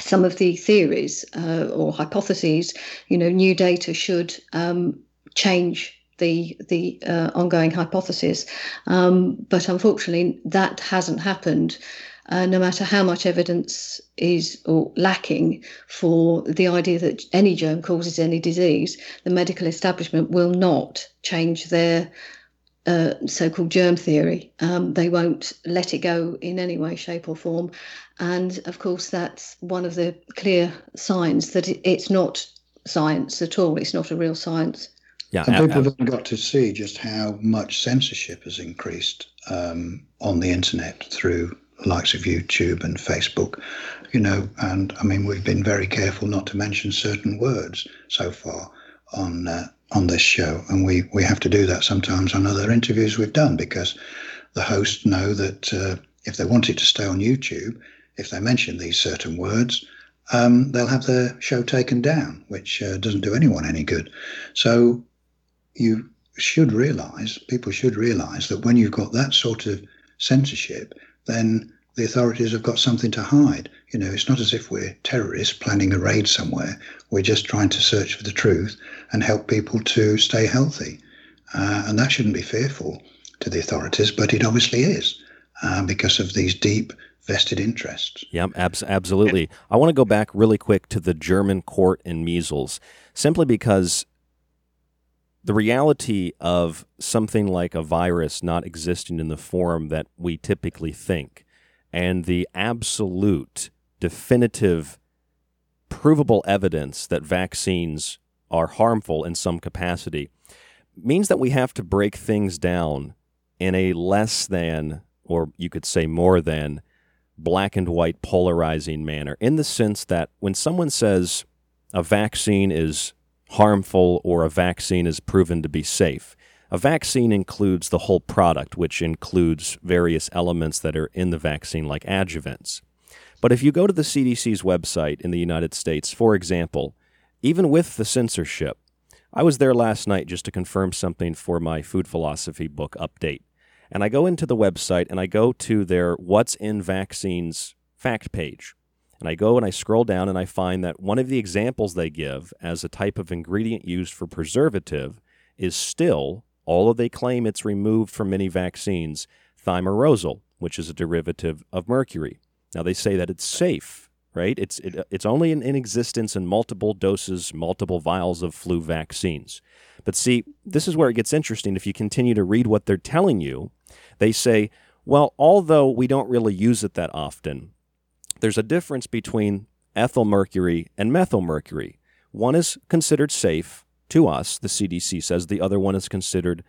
some of the theories uh, or hypotheses, you know, new data should um, change the the uh, ongoing hypothesis. Um, but unfortunately, that hasn't happened uh, no matter how much evidence is or lacking for the idea that any germ causes any disease, the medical establishment will not change their uh, so-called germ theory. Um, they won't let it go in any way, shape, or form. And of course, that's one of the clear signs that it, it's not science at all. It's not a real science. Yeah, and people have got to see just how much censorship has increased um, on the internet through likes of YouTube and Facebook, you know, and I mean, we've been very careful not to mention certain words so far on uh, on this show, and we we have to do that sometimes on other interviews we've done because the hosts know that uh, if they want it to stay on YouTube, if they mention these certain words, um, they'll have their show taken down, which uh, doesn't do anyone any good. So you should realize, people should realize that when you've got that sort of censorship, then the authorities have got something to hide. You know, it's not as if we're terrorists planning a raid somewhere. We're just trying to search for the truth and help people to stay healthy. Uh, and that shouldn't be fearful to the authorities, but it obviously is uh, because of these deep vested interests. Yeah, abs- absolutely. I want to go back really quick to the German court and measles, simply because the reality of something like a virus not existing in the form that we typically think, and the absolute, definitive, provable evidence that vaccines are harmful in some capacity means that we have to break things down in a less than, or you could say more than, black and white polarizing manner, in the sense that when someone says a vaccine is harmful or a vaccine is proven to be safe, a vaccine includes the whole product, which includes various elements that are in the vaccine, like adjuvants. But if you go to the CDC's website in the United States, for example, even with the censorship, I was there last night just to confirm something for my food philosophy book update. And I go into the website and I go to their What's in Vaccines fact page. And I go and I scroll down and I find that one of the examples they give as a type of ingredient used for preservative is still, although they claim it's removed from many vaccines, thimerosal, which is a derivative of mercury. Now they say that it's safe, right? It's it, it's only in, in existence in multiple doses, multiple vials of flu vaccines. But see, this is where it gets interesting. If you continue to read what they're telling you, they say, well, although we don't really use it that often, there's a difference between ethyl mercury and methyl mercury. One is considered safe to us, the CDC says, the other one is considered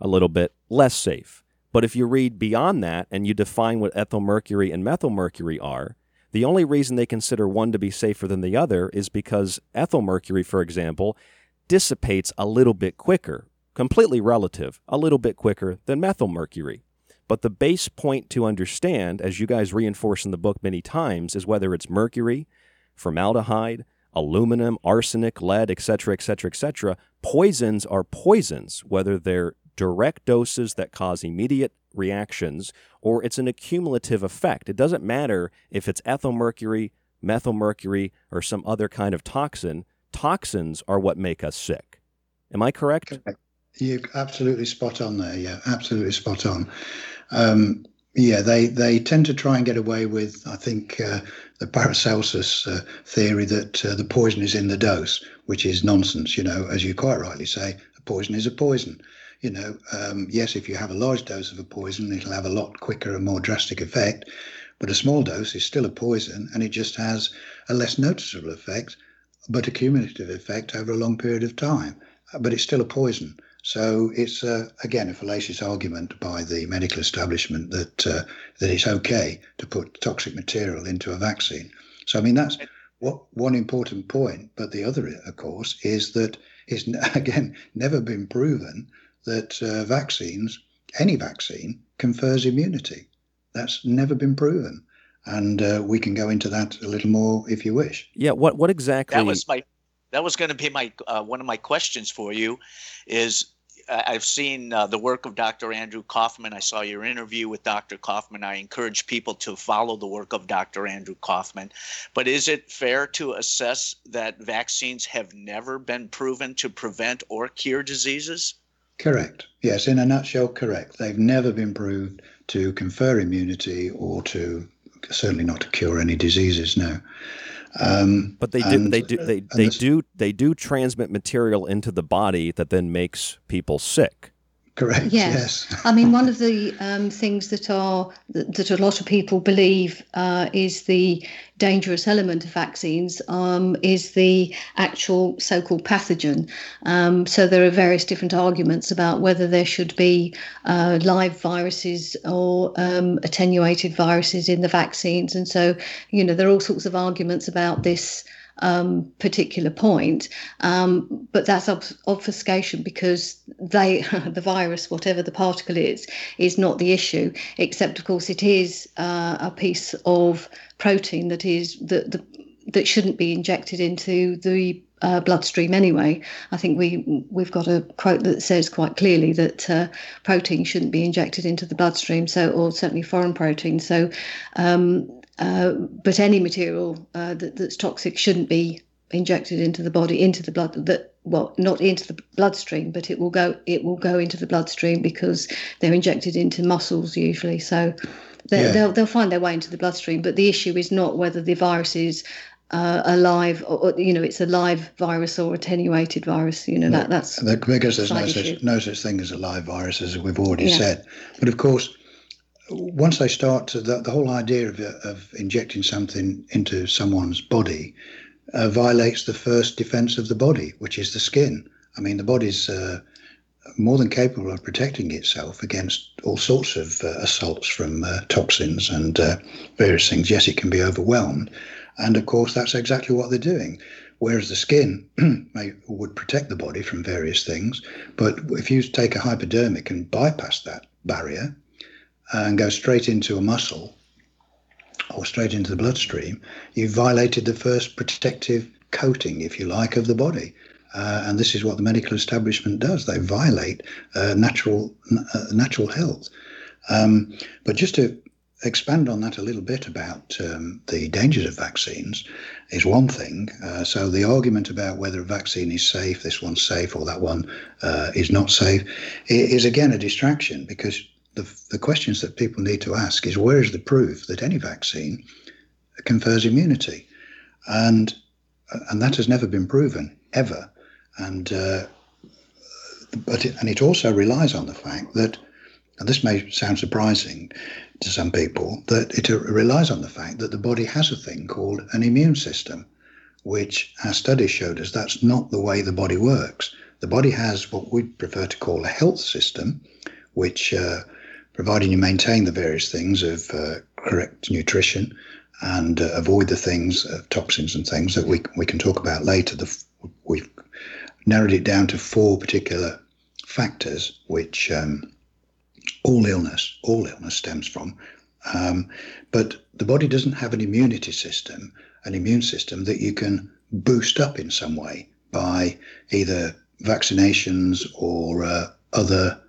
a little bit less safe. But if you read beyond that and you define what ethyl mercury and methyl mercury are, the only reason they consider one to be safer than the other is because ethyl mercury, for example, dissipates a little bit quicker, completely relative, a little bit quicker than methyl mercury. But the base point to understand, as you guys reinforce in the book many times, is whether it's mercury, formaldehyde, aluminum, arsenic, lead, etc., etc., etc. Poisons are poisons, whether they're direct doses that cause immediate reactions or it's an accumulative effect. It doesn't matter if it's ethyl mercury, methyl mercury, or some other kind of toxin. Toxins are what make us sick. Am I correct? You're absolutely spot on there. Yeah, absolutely spot on. Um, yeah, they, they tend to try and get away with, I think, uh, the Paracelsus uh, theory that uh, the poison is in the dose, which is nonsense. You know, as you quite rightly say, a poison is a poison. You know, um, yes, if you have a large dose of a poison, it'll have a lot quicker and more drastic effect. But a small dose is still a poison, and it just has a less noticeable effect, but a cumulative effect over a long period of time. But it's still a poison. So it's uh, again a fallacious argument by the medical establishment that uh, that it's okay to put toxic material into a vaccine. So I mean that's what one important point. But the other, of course, is that it's again never been proven that uh, vaccines, any vaccine, confers immunity. That's never been proven, and uh, we can go into that a little more if you wish. Yeah. What what exactly? That was my that was going to be my uh, one of my questions for you is I've seen uh, the work of Dr. Andrew Kaufman. I saw your interview with Dr. Kaufman. I encourage people to follow the work of Dr. Andrew Kaufman. But is it fair to assess that vaccines have never been proven to prevent or cure diseases? Correct. Yes, in a nutshell, correct. They've never been proved to confer immunity or to certainly not to cure any diseases. No. Um, but they do, and, they do, they, they this, do, they do transmit material into the body that then makes people sick. Correct. Yes. yes. I mean, one of the um, things that are that, that, a lot of people believe uh, is the dangerous element of vaccines um, is the actual so-called pathogen. Um, so there are various different arguments about whether there should be uh, live viruses or um, attenuated viruses in the vaccines, and so you know there are all sorts of arguments about this um, particular point. Um, but that's ob- obfuscation because they, the virus, whatever the particle is, is not the issue. Except, of course, it is uh, a piece of protein that is that the that shouldn't be injected into the uh, bloodstream anyway. I think we we've got a quote that says quite clearly that uh, protein shouldn't be injected into the bloodstream. So, or certainly foreign protein. So, um, uh, but any material uh, that, that's toxic shouldn't be injected into the body, into the blood. That well, not into the bloodstream, but it will go. It will go into the bloodstream because they're injected into muscles usually. So yeah. they'll they'll find their way into the bloodstream. But the issue is not whether the virus is uh, a live, or, you know, it's a live virus or attenuated virus. You know that that's because there's no such, no such thing as a live virus, as we've already yeah. said. But of course, once they start to, the, the whole idea of, of injecting something into someone's body uh, violates the first defense of the body, which is the skin. I mean, the body's uh, more than capable of protecting itself against all sorts of uh, assaults from uh, toxins and uh, various things. Yes, it can be overwhelmed. And of course, that's exactly what they're doing. Whereas the skin may, would protect the body from various things. But if you take a hypodermic and bypass that barrier and go straight into a muscle or straight into the bloodstream, you've violated the first protective coating, if you like, of the body. Uh, and this is what the medical establishment does. They violate uh, natural uh, natural health. Um, but just to expand on that a little bit about um, the dangers of vaccines is one thing. Uh, so the argument about whether a vaccine is safe, this one's safe or that one uh, is not safe, is again a distraction because the, the questions that people need to ask is where is the proof that any vaccine confers immunity? And and that has never been proven ever. And uh, but it, and it also relies on the fact that, and this may sound surprising to some people, that it relies on the fact that the body has a thing called an immune system, which our studies showed us that's not the way the body works. The body has what we prefer to call a health system, which, uh, providing you maintain the various things of uh, correct nutrition and uh, avoid the things of toxins and things that we we can talk about later. The, we've narrowed it down to four particular factors, which um, all illness, all illness stems from. Um, but the body doesn't have an immunity system, an immune system that you can boost up in some way by either vaccinations or uh, other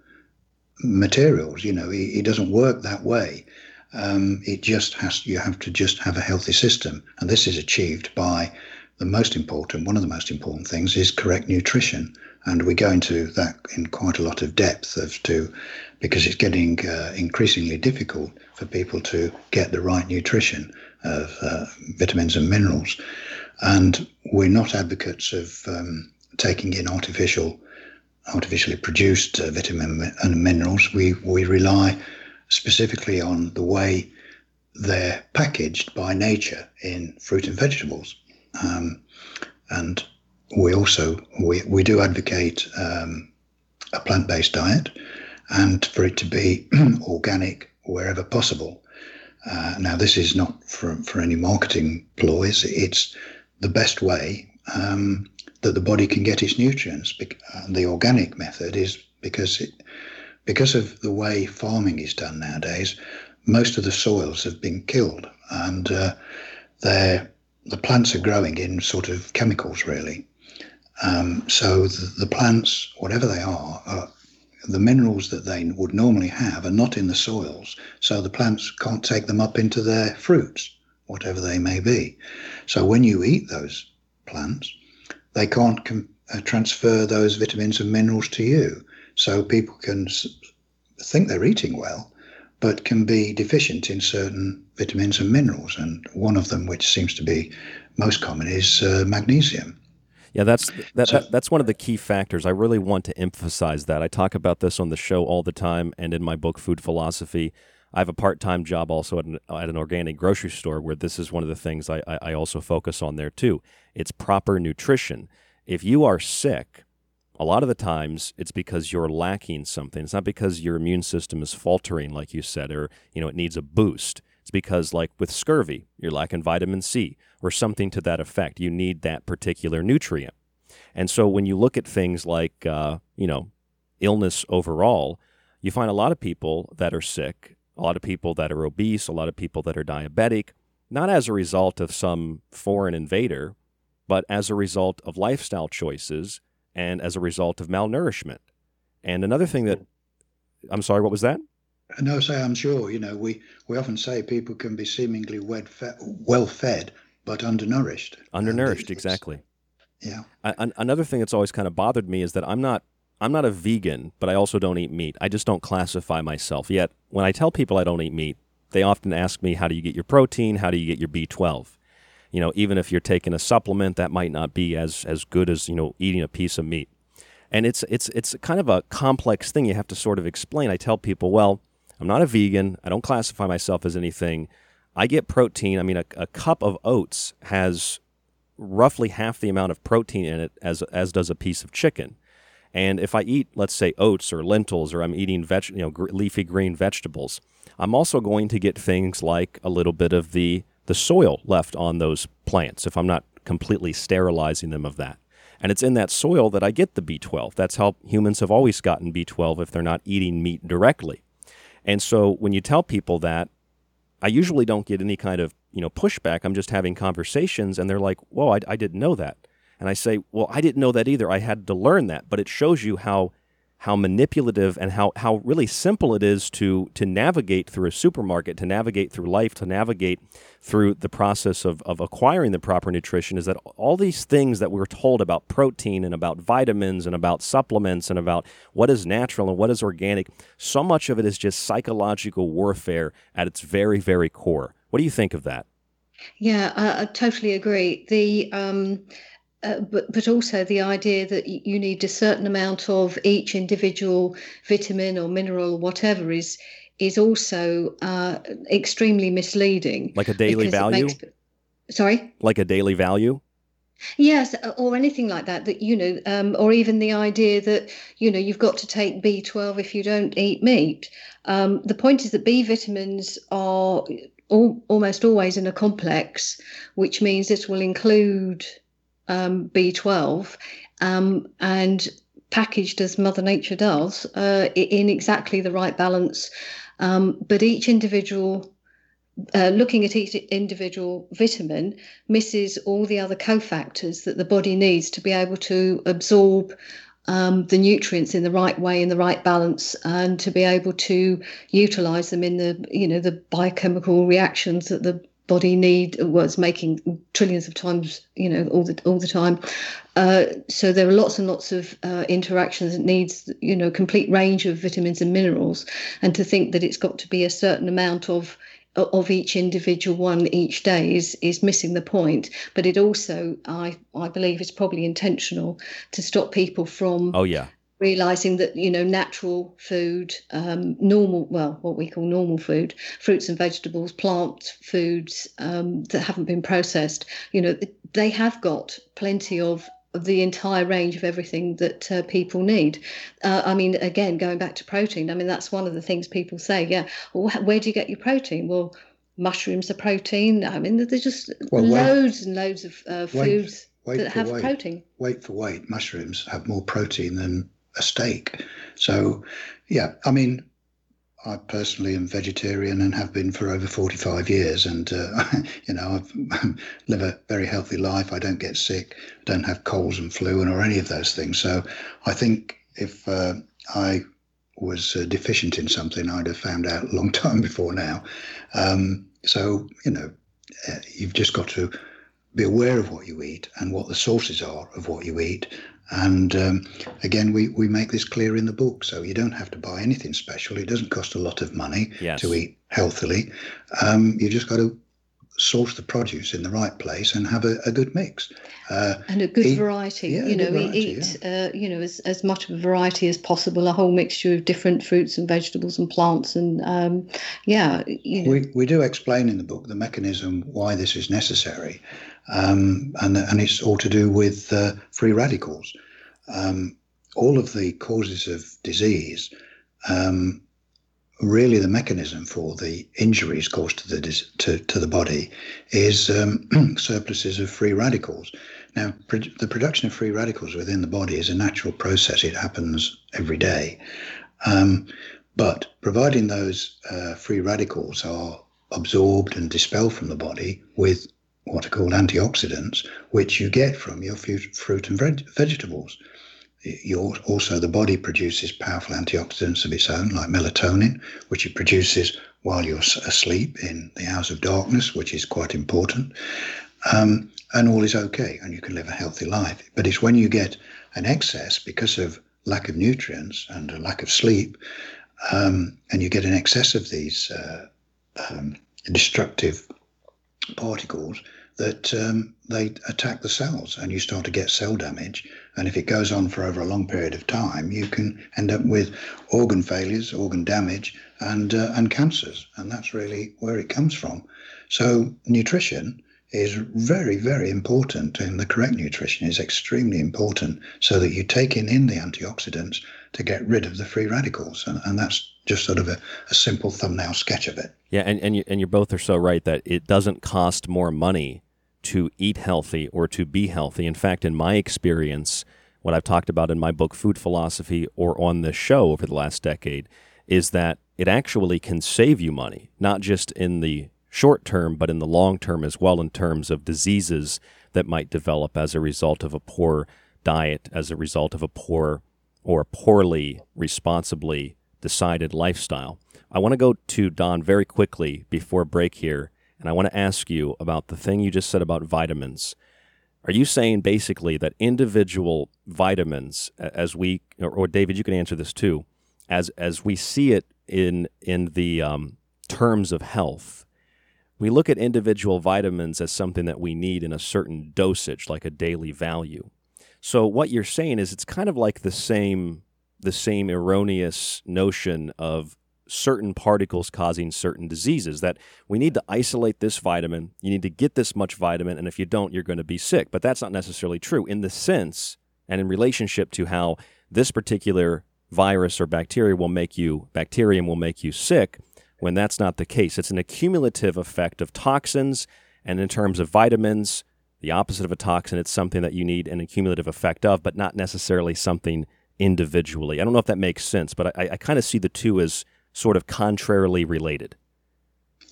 materials. You know, it, it, doesn't work that way. Um, it just has you have to just have a healthy system, and this is achieved by the most important, one of the most important things is correct nutrition. And we go into that in quite a lot of depth as to because it's getting uh, increasingly difficult for people to get the right nutrition of uh, vitamins and minerals. And we're not advocates of um, taking in artificial, artificially produced uh, vitamin and minerals. We we rely specifically on the way they're packaged by nature in fruit and vegetables. Um, and we also we, we do advocate um, a plant-based diet and for it to be organic wherever possible. Uh, now, this is not for, for any marketing ploys. It's the best way um, that the body can get its nutrients. The organic method is because it, because of the way farming is done nowadays, most of the soils have been killed, and uh, the plants are growing in sort of chemicals, really. Um, so the, the, plants, whatever they are, are, the minerals that they would normally have are not in the soils. So the plants can't take them up into their fruits, whatever they may be. So when you eat those plants, they can't com- uh, transfer those vitamins and minerals to you. So people can s- think they're eating well, but can be deficient in certain vitamins and minerals. And one of them, which seems to be most common, is uh, magnesium. Yeah, that's that, so, that, that's one of the key factors. I really want to emphasize that. I talk about this on the show all the time, and in my book, Food Philosophy. I have a part-time job also at an, at an organic grocery store where this is one of the things I, I also focus on there too. It's proper nutrition. If you are sick, a lot of the times it's because you're lacking something. It's not because your immune system is faltering, like you said, or you know it needs a boost. It's because, like with scurvy, you're lacking vitamin C or something to that effect. You need that particular nutrient. And so when you look at things like, uh, you know, illness overall, you find a lot of people that are sick, a lot of people that are obese, a lot of people that are diabetic, not as a result of some foreign invader, but as a result of lifestyle choices and as a result of malnourishment. And another thing that I'm sorry, what was that? No, say I'm sure. You know, we, we often say people can be seemingly well fed, but undernourished. Undernourished, exactly. Yeah. I, another thing that's always kind of bothered me is that I'm not I'm not a vegan, but I also don't eat meat. I just don't classify myself. Yet when I tell people I don't eat meat, they often ask me, "How do you get your protein? How do you get your B12?" you know, even if you're taking a supplement, that might not be as as good as you know eating a piece of meat. And it's it's it's kind of a complex thing you have to sort of explain. I tell people, well, I'm not a vegan. I don't classify myself as anything. I get protein. I mean, a, a cup of oats has roughly half the amount of protein in it as as does a piece of chicken. And if I eat, let's say, oats or lentils, or I'm eating veg, you know, gr- leafy green vegetables, I'm also going to get things like a little bit of the the soil left on those plants if I'm not completely sterilizing them of that. And it's in that soil that I get the B12. That's how humans have always gotten B12 if they're not eating meat directly. And so when you tell people that, I usually don't get any kind of you know pushback. I'm just having conversations, and they're like, "Whoa, I, I didn't know that." And I say, "Well, I didn't know that either. I had to learn that." But it shows you how how manipulative and how, how really simple it is to to navigate through a supermarket, to navigate through life, to navigate through the process of, of acquiring the proper nutrition is that all these things that we're told about protein and about vitamins and about supplements and about what is natural and what is organic, so much of it is just psychological warfare at its very, very core. What do you think of that? Yeah, I, I totally agree. The um, uh, but but also the idea that you need a certain amount of each individual vitamin or mineral or whatever is is also uh, extremely misleading. Like a daily value. Makes, sorry. Like a daily value. Yes, uh, or anything like that. That you know, um, or even the idea that you know you've got to take B twelve if you don't eat meat. Um, the point is that B vitamins are all, almost always in a complex, which means it will include um, B12 um, and packaged as Mother Nature does uh, in exactly the right balance. Um, but each individual, uh, looking at each individual vitamin, misses all the other cofactors that the body needs to be able to absorb. Um, the nutrients in the right way, in the right balance, and to be able to utilize them in the, you know, the biochemical reactions that the body need was making trillions of times you know all the all the time. Uh, so there are lots and lots of uh, interactions. That needs you know complete range of vitamins and minerals. And to think that it's got to be a certain amount of of each individual one each day is is missing the point. But it also i i believe is probably intentional to stop people from oh yeah realizing that you know natural food um, normal well what we call normal food fruits and vegetables plant foods um, that haven't been processed you know they have got plenty of the entire range of everything that uh, people need. Uh, I mean, again, going back to protein, I mean, that's one of the things people say. Yeah, well, where do you get your protein? Well, mushrooms are protein. I mean, there's just well, loads and loads of uh, foods weight, weight that have weight. protein. Weight for weight, mushrooms have more protein than a steak. So, yeah, I mean, I personally am vegetarian and have been for over 45 years. And, uh, you know, I live a very healthy life. I don't get sick, don't have colds and flu and or any of those things. So I think if uh, I was uh, deficient in something, I'd have found out a long time before now. Um, so, you know, uh, you've just got to be aware of what you eat and what the sources are of what you eat and um, again, we, we make this clear in the book. So you don't have to buy anything special. It doesn't cost a lot of money yes. to eat healthily. Um, you just got to source the produce in the right place and have a, a good mix. Uh, and a good eat, variety. Yeah, you know, variety, eat, yeah. uh, you know, as, as much of a variety as possible, a whole mixture of different fruits and vegetables and plants. And um, yeah, you know. we, we do explain in the book the mechanism why this is necessary um, and and it's all to do with uh, free radicals. Um, all of the causes of disease, um, really, the mechanism for the injuries caused to the to, to the body is um, surpluses of free radicals. Now, the production of free radicals within the body is a natural process; it happens every day. Um, but providing those uh, free radicals are absorbed and dispelled from the body with what are called antioxidants, which you get from your fruit and vegetables. Your, also, the body produces powerful antioxidants of its own, like melatonin, which it produces while you're asleep in the hours of darkness, which is quite important. Um, and all is okay, and you can live a healthy life. But it's when you get an excess because of lack of nutrients and a lack of sleep, um, and you get an excess of these uh, um, destructive particles that um, they attack the cells and you start to get cell damage. And if it goes on for over a long period of time, you can end up with organ failures, organ damage, and uh, and cancers. And that's really where it comes from. So nutrition is very, very important, and the correct nutrition is extremely important so that you're taking in the antioxidants to get rid of the free radicals. And, and that's just sort of a, a simple thumbnail sketch of it. Yeah, and, and, you, and you both are so right that it doesn't cost more money to eat healthy or to be healthy. In fact, in my experience, what I've talked about in my book, Food Philosophy, or on this show over the last decade, is that it actually can save you money, not just in the short term, but in the long term as well, in terms of diseases that might develop as a result of a poor diet, as a result of a poor or poorly, responsibly decided lifestyle. I want to go to Dawn very quickly before break here, and I want to ask you about the thing you just said about vitamins. Are you saying basically that individual vitamins, as we, or, or David, you can answer this too, as as we see it in in the um, terms of health, we look at individual vitamins as something that we need in a certain dosage, like a daily value. So what you're saying is it's kind of like the same the same erroneous notion of certain particles causing certain diseases that we need to isolate this vitamin, you need to get this much vitamin and if you don't you're going to be sick. But that's not necessarily true in the sense and in relationship to how this particular virus or bacteria will make you bacterium will make you sick when that's not the case. It's an accumulative effect of toxins, and in terms of vitamins, the opposite of a toxin, it's something that you need an accumulative effect of, but not necessarily something individually. I don't know if that makes sense, but I, I kind of see the two as sort of contrarily related.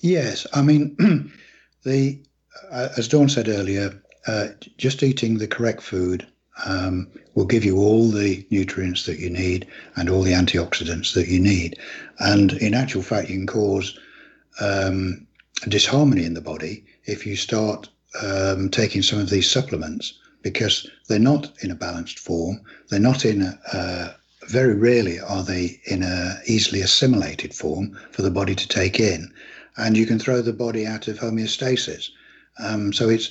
Yes, I mean, the uh, as Dawn said earlier, uh, just eating the correct food um, will give you all the nutrients that you need and all the antioxidants that you need. And in actual fact, you can cause um, disharmony in the body if you start um, taking some of these supplements because they're not in a balanced form. They're not in a, uh, very rarely are they in a easily assimilated form for the body to take in. And you can throw the body out of homeostasis. Um, so it's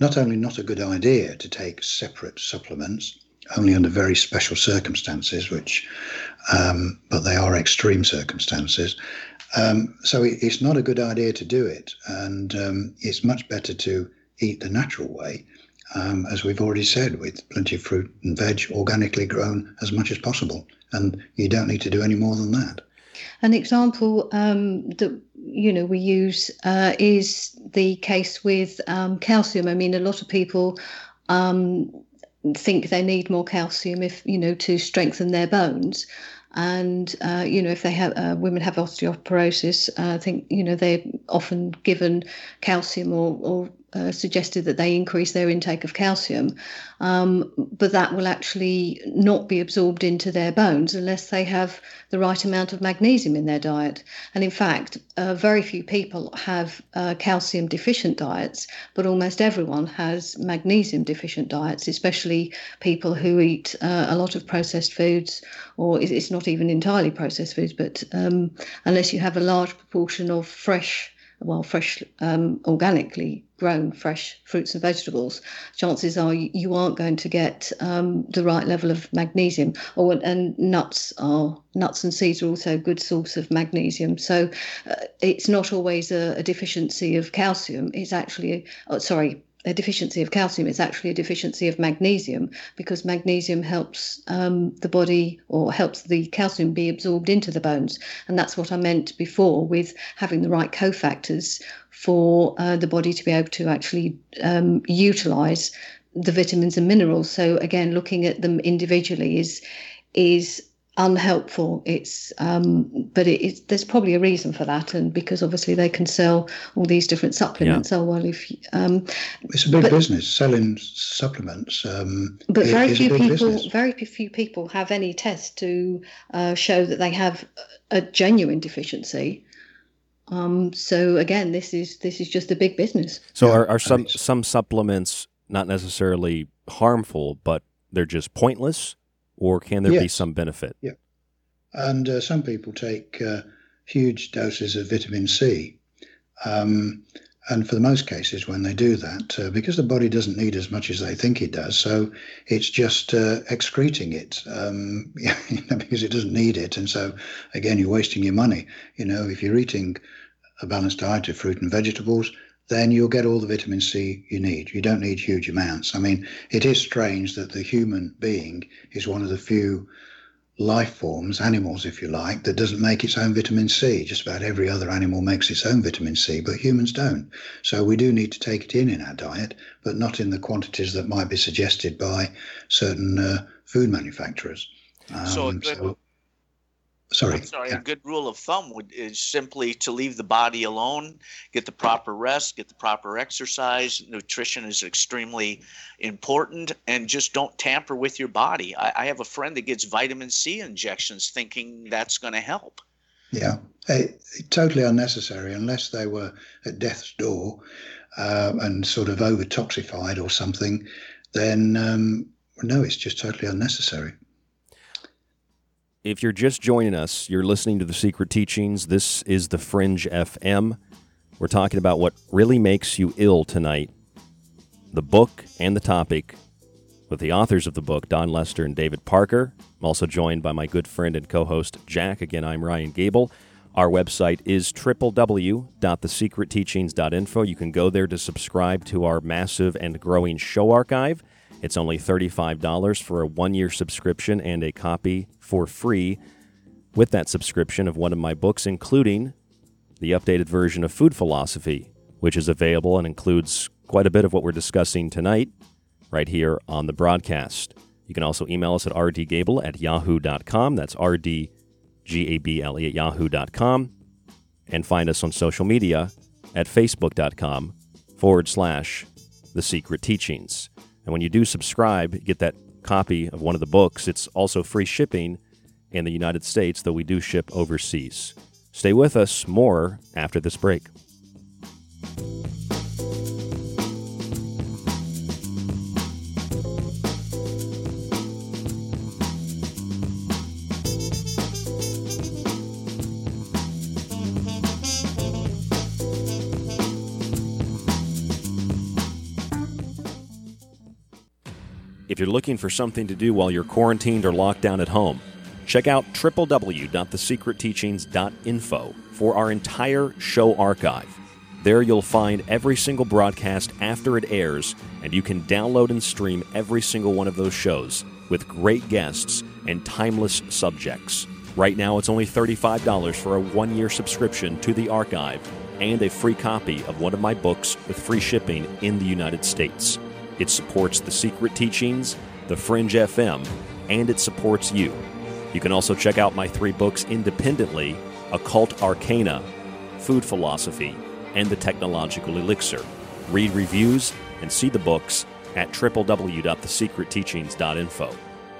not only not a good idea to take separate supplements, only under very special circumstances, which, um, but they are extreme circumstances. Um, so it, it's not a good idea to do it, and um, it's much better to eat the natural way, um, as we've already said, with plenty of fruit and veg, organically grown as much as possible, and you don't need to do any more than that. An example um, that you know we use uh, is the case with um, calcium. I mean, a lot of people um, think they need more calcium if you know to strengthen their bones. And uh, you know, if they have uh, women have osteoporosis, uh, I think you know they're often given calcium or, or uh, suggested that they increase their intake of calcium, um, but that will actually not be absorbed into their bones unless they have the right amount of magnesium in their diet. And in fact, uh, very few people have uh, calcium deficient diets, but almost everyone has magnesium deficient diets, especially people who eat uh, a lot of processed foods, or it's not even entirely processed foods, but um, unless you have a large proportion of fresh well, fresh, um, organically grown fresh fruits and vegetables, chances are you, aren't going to get um, the right level of magnesium. Or and nuts are nuts and seeds are also a good source of magnesium. So uh, it's not always a, a, deficiency of calcium. It's actually, oh, sorry, a deficiency of calcium, it's actually a deficiency of magnesium because magnesium helps um, the body or helps the calcium be absorbed into the bones. And that's what I meant before with having the right cofactors for uh, the body to be able to actually um, utilize the vitamins and minerals. So again, looking at them individually is is unhelpful. It's um, but it, it's, there's probably a reason for that, and because obviously they can sell all these different supplements. Yeah. Oh well, if um, it's a big but, business selling supplements. Um, but very few people, business. very few people have any test to uh, show that they have a genuine deficiency. Um, so again, this is this is just a big business. So are, are some some supplements not necessarily harmful, but they're just pointless? Or can there yes. be some benefit? Yeah. And uh, some people take uh, huge doses of vitamin C. Um, and for the most cases, when they do that, uh, because the body doesn't need as much as they think it does, so it's just uh, excreting it um, because it doesn't need it. And so, again, you're wasting your money. You know, if you're eating a balanced diet of fruit and vegetables, then you'll get all the vitamin C you need. You don't need huge amounts. I mean, it is strange that the human being is one of the few life forms, animals, if you like, that doesn't make its own vitamin C. Just about every other animal makes its own vitamin C, but humans don't. So we do need to take it in in our diet, but not in the quantities that might be suggested by certain uh, food manufacturers. Um, so so- sorry. I'm sorry, a good rule of thumb would is simply to leave the body alone, get the proper rest, get the proper exercise. Nutrition is extremely important, and just don't tamper with your body. I, I have a friend that gets vitamin C injections, thinking that's going to help. Yeah, Eh, totally unnecessary unless they were at death's door uh, and sort of over toxified or something. Then um, no, it's just totally unnecessary. If you're just joining us, you're listening to The Secret Teachings. This is The Fringe FM. We're talking about what really makes you ill tonight the book and the topic with the authors of the book, Dawn Lester and David Parker. I'm also joined by my good friend and co host, Jack. Again, I'm Ryan Gable. Our website is www.thesecretteachings.info. You can go there to subscribe to our massive and growing show archive. It's only $35 for a one year subscription and a copy for free with that subscription of one of my books, including the updated version of Food Philosophy, which is available and includes quite a bit of what we're discussing tonight right here on the broadcast. You can also email us at rdgable at yahoo.com. That's R-D-G-A-B-L-E at yahoo.com. And find us on social media at facebook.com forward slash the secret teachings. And when you do subscribe, get that copy of one of the books. It's also free shipping in the United States, though we do ship overseas. Stay with us. More after this break. If you're looking for something to do while you're quarantined or locked down at home, check out www.thesecretteachings.info for our entire show archive. There you'll find every single broadcast after it airs, and you can download and stream every single one of those shows with great guests and timeless subjects. Right now, it's only $35 for a one year subscription to the archive and a free copy of one of my books with free shipping in the United States. It supports the secret teachings, the Fringe FM, and it supports you. You can also check out my three books independently Occult Arcana, Food Philosophy, and The Technological Elixir. Read reviews and see the books at www.thesecretteachings.info.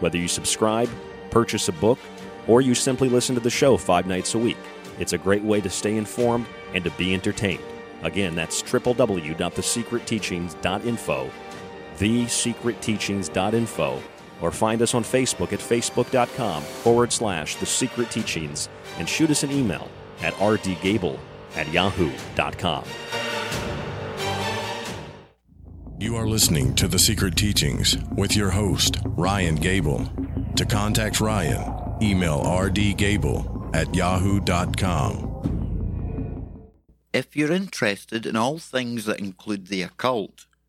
Whether you subscribe, purchase a book, or you simply listen to the show five nights a week, it's a great way to stay informed and to be entertained. Again, that's www.thesecretteachings.info thesecretteachings.info or find us on Facebook at facebook.com forward slash the secret teachings and shoot us an email at rdgable at yahoo.com. You are listening to The Secret Teachings with your host, Ryan Gable. To contact Ryan, email rdgable at yahoo.com. If you're interested in all things that include the occult,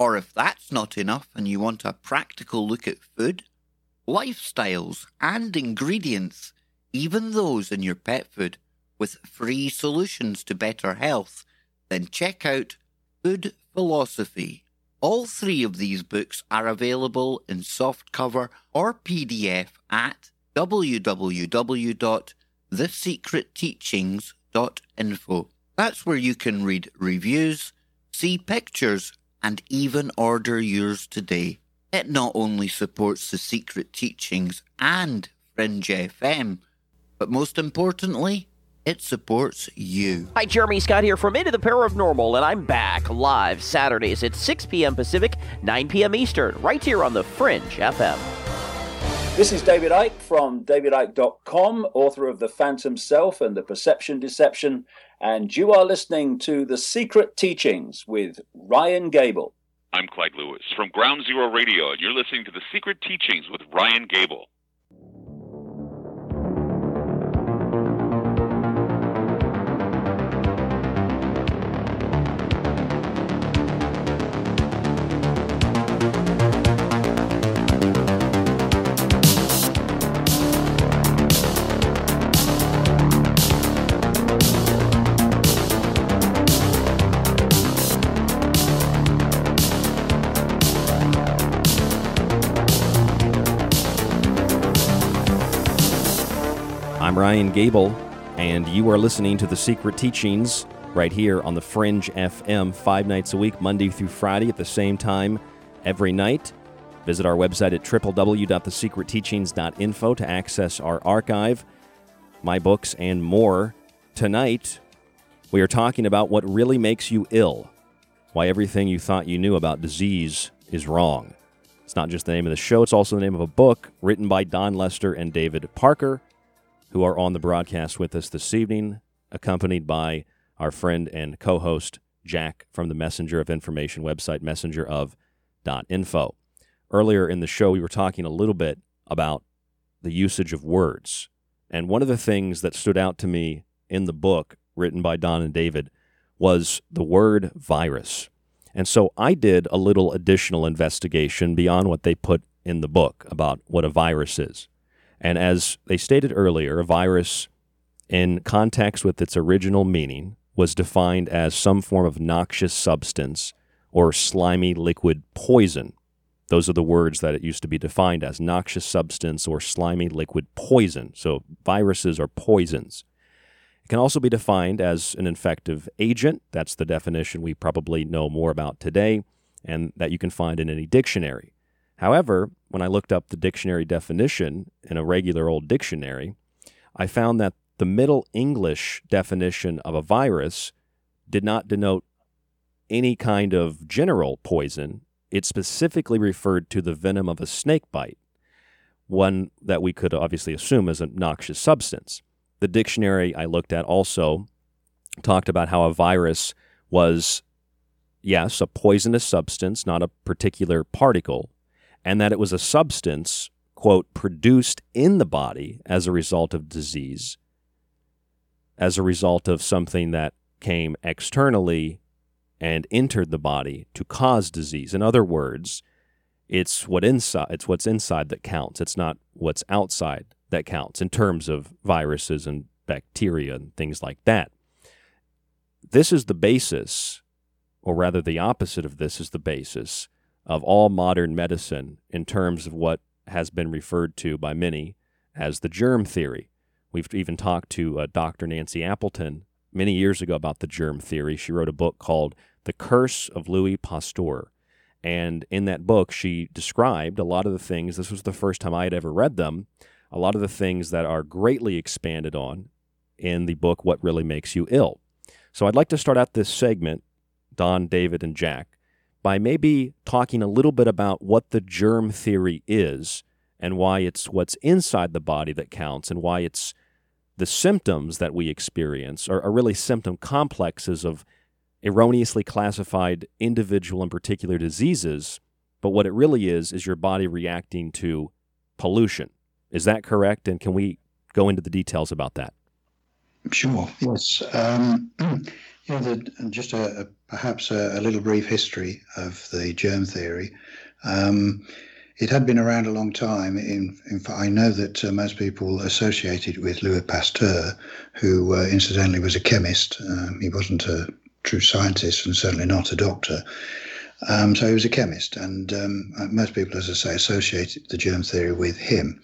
Or if that's not enough and you want a practical look at food, lifestyles, and ingredients, even those in your pet food, with free solutions to better health, then check out Food Philosophy. All three of these books are available in softcover or PDF at www.thesecretteachings.info. That's where you can read reviews, see pictures, and even order yours today. It not only supports the secret teachings and Fringe FM, but most importantly, It supports you. Hi, Jeremy Scott here from Into the Paranormal, and I'm back live Saturdays at 6 p.m. Pacific, 9 p.m. Eastern, right here on the Fringe FM. This is David Icke from davidicke.com, author of The Phantom Self and The Perception Deception, and you are listening to The Secret Teachings with Ryan Gable. I'm Clyde Lewis from Ground Zero Radio, and you're listening to The Secret Teachings with Ryan Gable. Gable, and you are listening to The Secret Teachings right here on the Fringe FM five nights a week, Monday through Friday at the same time every night. Visit our website at www.thesecretteachings.info to access our archive, my books, and more. Tonight, we are talking about what really makes you ill, why everything you thought you knew about disease is wrong. It's not just the name of the show, it's also the name of a book written by Dawn Lester and David Parker who are on the broadcast with us this evening, accompanied by our friend and co host, Jack, from the Messenger of Information website, messengerof.info. Earlier in the show, we were talking a little bit about the usage of words. And one of the things that stood out to me in the book written by Dawn and David was the word virus. And so I did a little additional investigation beyond what they put in the book about what a virus is. And as they stated earlier, a virus, in context with its original meaning, was defined as some form of noxious substance or slimy liquid poison. Those are the words that it used to be defined as noxious substance or slimy liquid poison. So viruses are poisons. It can also be defined as an infective agent. That's the definition we probably know more about today and that you can find in any dictionary. However, when I looked up the dictionary definition in a regular old dictionary, I found that the Middle English definition of a virus did not denote any kind of general poison. It specifically referred to the venom of a snake bite, one that we could obviously assume is a noxious substance. The dictionary I looked at also talked about how a virus was, yes, a poisonous substance, not a particular particle, and that it was a substance, quote, produced in the body as a result of disease, as a result of something that came externally and entered the body to cause disease. In other words, it's what it's what's inside that counts. It's not what's outside that counts in terms of viruses and bacteria and things like that. This is the basis, or rather the opposite of this is the basis of all modern medicine in terms of what has been referred to by many as the germ theory. We've even talked to uh, Dr. Nancy Appleton many years ago about the germ theory. She wrote a book called The Curse of Louis Pasteur. And in that book, she described a lot of the things, this was the first time I had ever read them, a lot of the things that are greatly expanded on in the book, What Really Makes You Ill. So I'd like to start out this segment, Dawn, David, and Jack, by maybe talking a little bit about what the germ theory is and why it's what's inside the body that counts and why it's the symptoms that we experience are, are really symptom complexes of erroneously classified individual and particular diseases. But what it really is, is your body reacting to pollution. Is that correct? And can we go into the details about that? Sure. Yes. Um, you know, the, just a, a perhaps a, a, little brief history of the germ theory. Um, it had been around a long time. In, in fact, I know that uh, most people associated with Louis Pasteur, who uh, incidentally was a chemist. Um, he wasn't a true scientist and certainly not a doctor. Um, so he was a chemist, and um, uh, most people, as I say, associated the germ theory with him.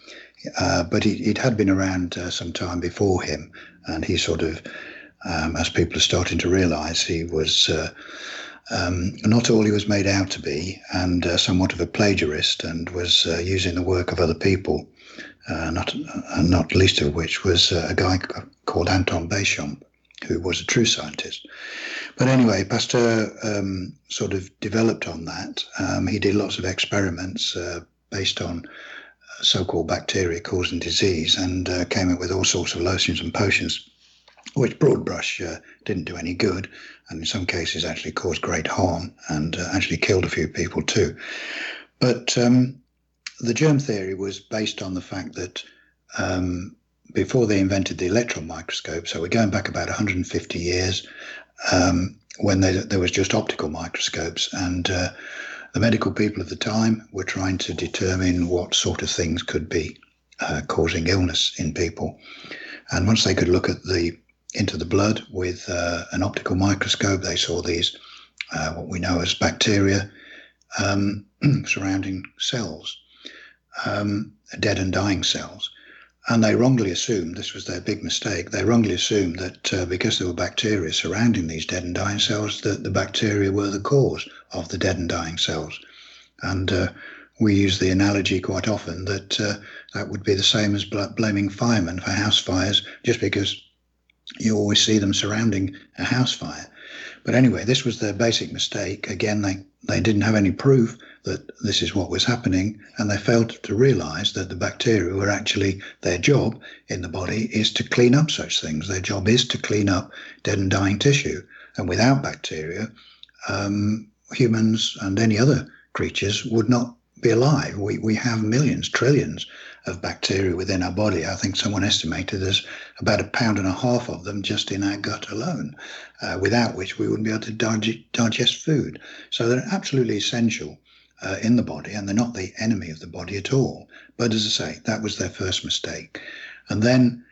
Uh, but it, it, had been around uh, some time before him, and he sort of, um, as people are starting to realise, he was uh, um, not all he was made out to be, and uh, somewhat of a plagiarist, and was uh, using the work of other people, not not least of which was a guy called Anton Béchamp, who was a true scientist. But anyway, Pasteur um, sort of developed on that. Um, he did lots of experiments based on so-called bacteria causing disease, and came up with all sorts of lotions and potions which broad brush uh, didn't do any good, and in some cases actually caused great harm and uh, actually killed a few people too. But um, the germ theory was based on the fact that um, before they invented the electron microscope, so we're going back about 150 years, um, when they, there was just optical microscopes, and uh, the medical people of the time were trying to determine what sort of things could be uh, causing illness in people. And once they could look at the into the blood with uh, an optical microscope. They saw these, uh, what we know as bacteria, um, surrounding cells, um, dead and dying cells. And they wrongly assumed, this was their big mistake, they wrongly assumed that uh, because there were bacteria surrounding these dead and dying cells, that the bacteria were the cause of the dead and dying cells. And uh, we use the analogy quite often that uh, that would be the same as blaming firemen for house fires just because you always see them surrounding a house fire. But anyway, this was their basic mistake. Again, they, they didn't have any proof that this is what was happening, and they failed to realize that the bacteria were actually their job in the body is to clean up such things. Their job is to clean up dead and dying tissue. And without bacteria, um, humans and any other creatures would not be alive. We, we have millions, trillions of bacteria within our body. I think someone estimated there's about a pound and a half of them just in our gut alone, uh, without which we wouldn't be able to dig- digest food. So they're absolutely essential uh, in the body, and they're not the enemy of the body at all. But as I say, that was their first mistake. And then.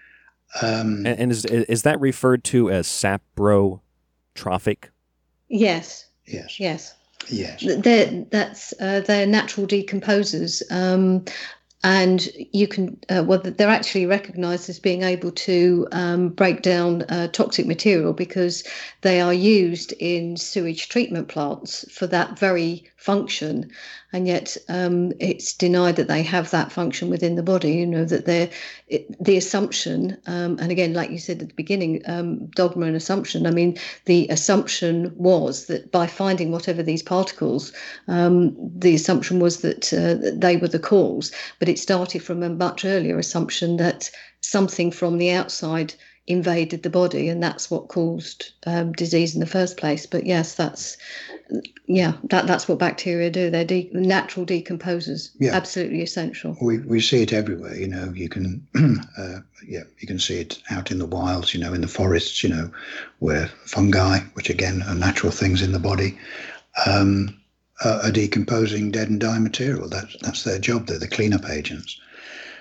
Um, and, and is, is that referred to as saprotrophic? Yes. Yes. Yes. Yes. They're, that's uh, they're natural decomposers. Um, and you can uh, well they're actually recognized as being able to um, break down uh, toxic material because they are used in sewage treatment plants for that very function and yet um, it's denied that they have that function within the body. You know that they're the assumption, um, and again, like you said at the beginning, um, dogma and assumption. I mean, the assumption was that by finding whatever these particles, um, the assumption was that uh, they were the cause. But it started from a much earlier assumption that something from the outside invaded the body, and that's what caused um, disease in the first place. But yes, that's yeah, that that's what bacteria do. They're de- natural decomposers. Yeah. absolutely essential. We we see it everywhere. You know, you can uh, yeah, you can see it out in the wilds. You know, in the forests. You know, where fungi, which again are natural things in the body. Um, are decomposing dead and dying material. That's that's their job. They're the cleanup agents.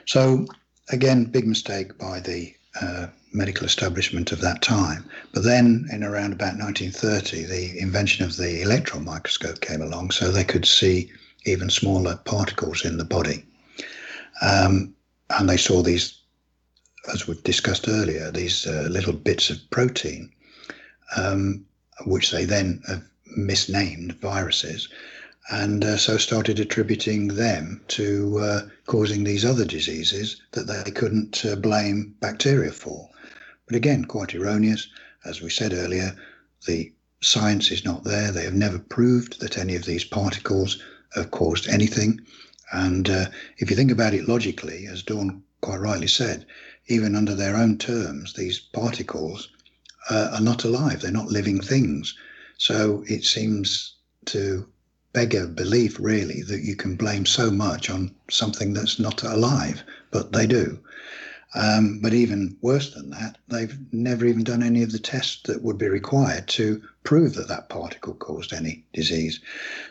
So again, big mistake by the uh, medical establishment of that time. But then, in around about 1930, the invention of the electron microscope came along, so they could see even smaller particles in the body. Um, and they saw these, as we've discussed earlier, these uh, little bits of protein, um, which they then have misnamed viruses, and uh, so started attributing them to uh, causing these other diseases that they couldn't uh, blame bacteria for. But again, quite erroneous. As we said earlier, the science is not there. They have never proved that any of these particles have caused anything. And uh, if you think about it logically, as Dawn quite rightly said, even under their own terms, these particles uh, are not alive. They're not living things. So it seems to beg a belief, really, that you can blame so much on something that's not alive, but they do. Um, but even worse than that, they've never even done any of the tests that would be required to prove that that particle caused any disease.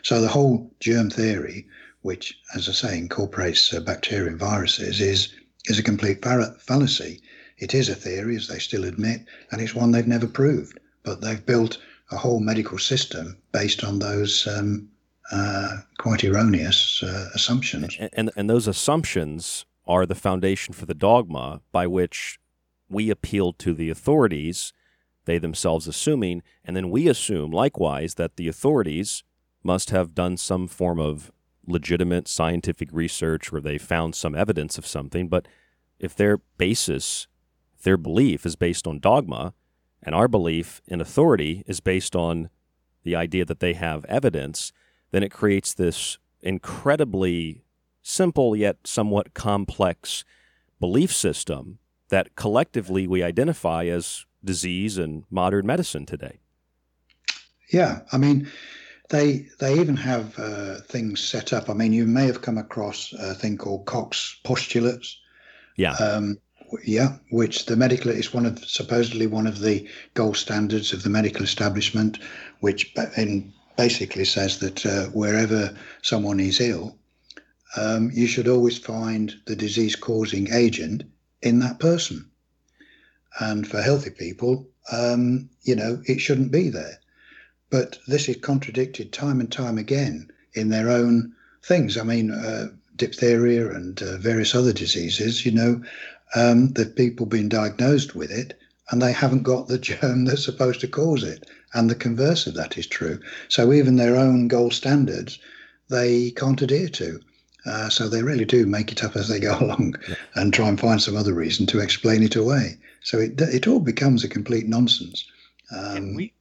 So the whole germ theory, which, as I say, incorporates uh, bacteria and viruses, is is a complete fallacy. It is a theory, as they still admit, and it's one they've never proved. But they've built a whole medical system based on those um, uh, quite erroneous uh, assumptions. And, and, and those assumptions are the foundation for the dogma by which we appeal to the authorities they themselves assuming, and then we assume likewise that the authorities must have done some form of legitimate scientific research where they found some evidence of something. But if their basis, their belief is based on dogma, and our belief in authority is based on the idea that they have evidence, then it creates this incredibly simple yet somewhat complex belief system that collectively we identify as disease and modern medicine today. Yeah, I mean, they they even have uh, things set up. I mean, you may have come across a thing called Koch's postulates. Yeah. Um, yeah, which the medical is one of supposedly one of the gold standards of the medical establishment, which in basically says that uh, wherever someone is ill, um, you should always find the disease causing agent in that person. And for healthy people, um, you know, it shouldn't be there. But this is contradicted time and time again in their own things. I mean, uh, diphtheria and uh, various other diseases, you know, um, that people been diagnosed with it and they haven't got the germ that's supposed to cause it. And the converse of that is true. So even their own gold standards, they can't adhere to. Uh, so they really do make it up as they go along yeah. and try and find some other reason to explain it away. So it, it all becomes a complete nonsense. Um, can, we,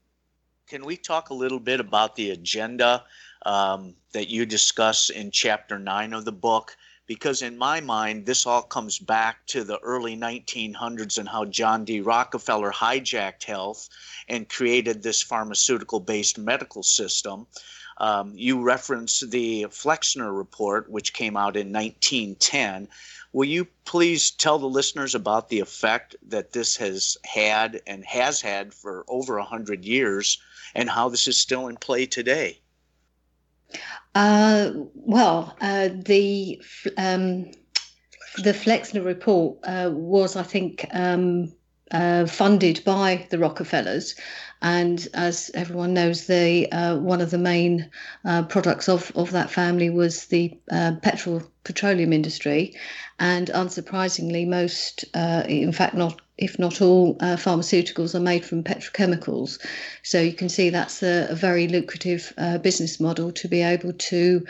can we talk a little bit about the agenda um, that you discuss in chapter nine of the book? Because in my mind, this all comes back to the early 1900s and how John D. Rockefeller hijacked health and created this pharmaceutical based medical system. Um, you referenced the Flexner report, which came out in 1910. Will you please tell the listeners about the effect that this has had and has had for over 100 years and how this is still in play today? Uh, well, uh, the um, the Flexner report uh, was, I think, um, uh, funded by the Rockefellers, and as everyone knows, the uh, one of the main uh, products of, of that family was the uh, petrol petroleum industry, and unsurprisingly, most, uh, in fact, not if not all, uh, pharmaceuticals are made from petrochemicals. So you can see that's a, a very lucrative uh, business model to be able to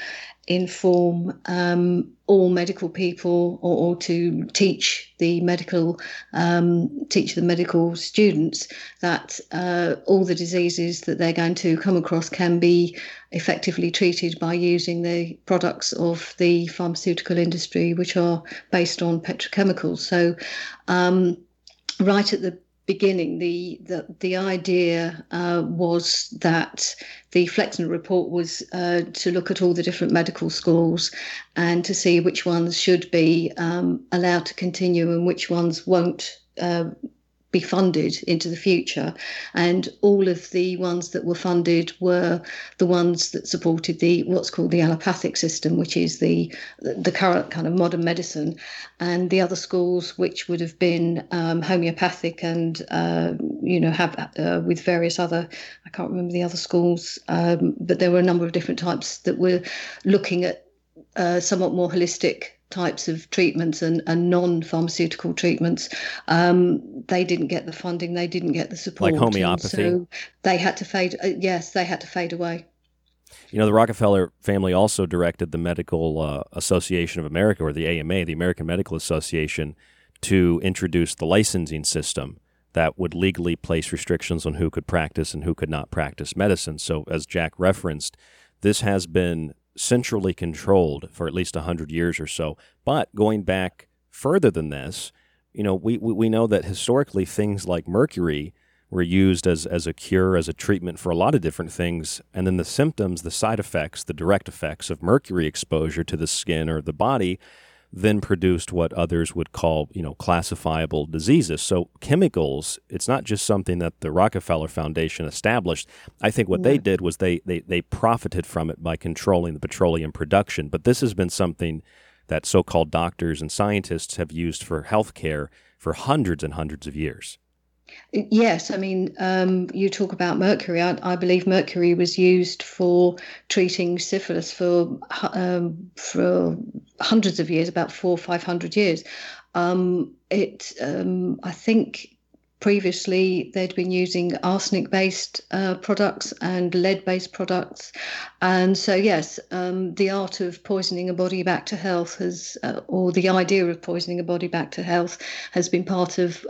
inform um, all medical people or, or, to teach the medical um, teach the medical students that uh, all the diseases that they're going to come across can be effectively treated by using the products of the pharmaceutical industry, which are based on petrochemicals. So, um, right at the beginning, the the, the idea uh, was that the Flexner report was uh, to look at all the different medical schools and to see which ones should be um, allowed to continue and which ones won't. Uh, be funded into the future. And all of the ones that were funded were the ones that supported the what's called the allopathic system, which is the the current kind of modern medicine, and the other schools which would have been um, homeopathic and uh, you know have uh, with various other I can't remember the other schools, um, but there were a number of different types that were looking at uh, somewhat more holistic types of treatments and, and non-pharmaceutical treatments, um, they didn't get the funding, they didn't get the support. Like homeopathy. So they had to fade. Uh, yes, they had to fade away. You know, the Rockefeller family also directed the Medical uh, Association of America, or the AMA, the American Medical Association, to introduce the licensing system that would legally place restrictions on who could practice and who could not practice medicine. So, as Jack referenced, this has been centrally controlled for at least 100 years or so. But going back further than this, you know, we, we know that historically things like mercury were used as, as a cure, as a treatment for a lot of different things. And then the symptoms, the side effects, the direct effects of mercury exposure to the skin or the body then produced what others would call, you know, classifiable diseases. So chemicals, it's not just something that the Rockefeller Foundation established. I think what they did was they, they they profited from it by controlling the petroleum production. But this has been something that so-called doctors and scientists have used for healthcare for hundreds and hundreds of years. Yes, I mean, um, you talk about mercury. I, I, believe mercury was used for treating syphilis for um, for hundreds of years, about four or five hundred years. Um, it, um, I think, previously they'd been using arsenic based uh, products and lead based products. And so, yes, um, the art of poisoning a body back to health has, uh, or the idea of poisoning a body back to health, has been part of.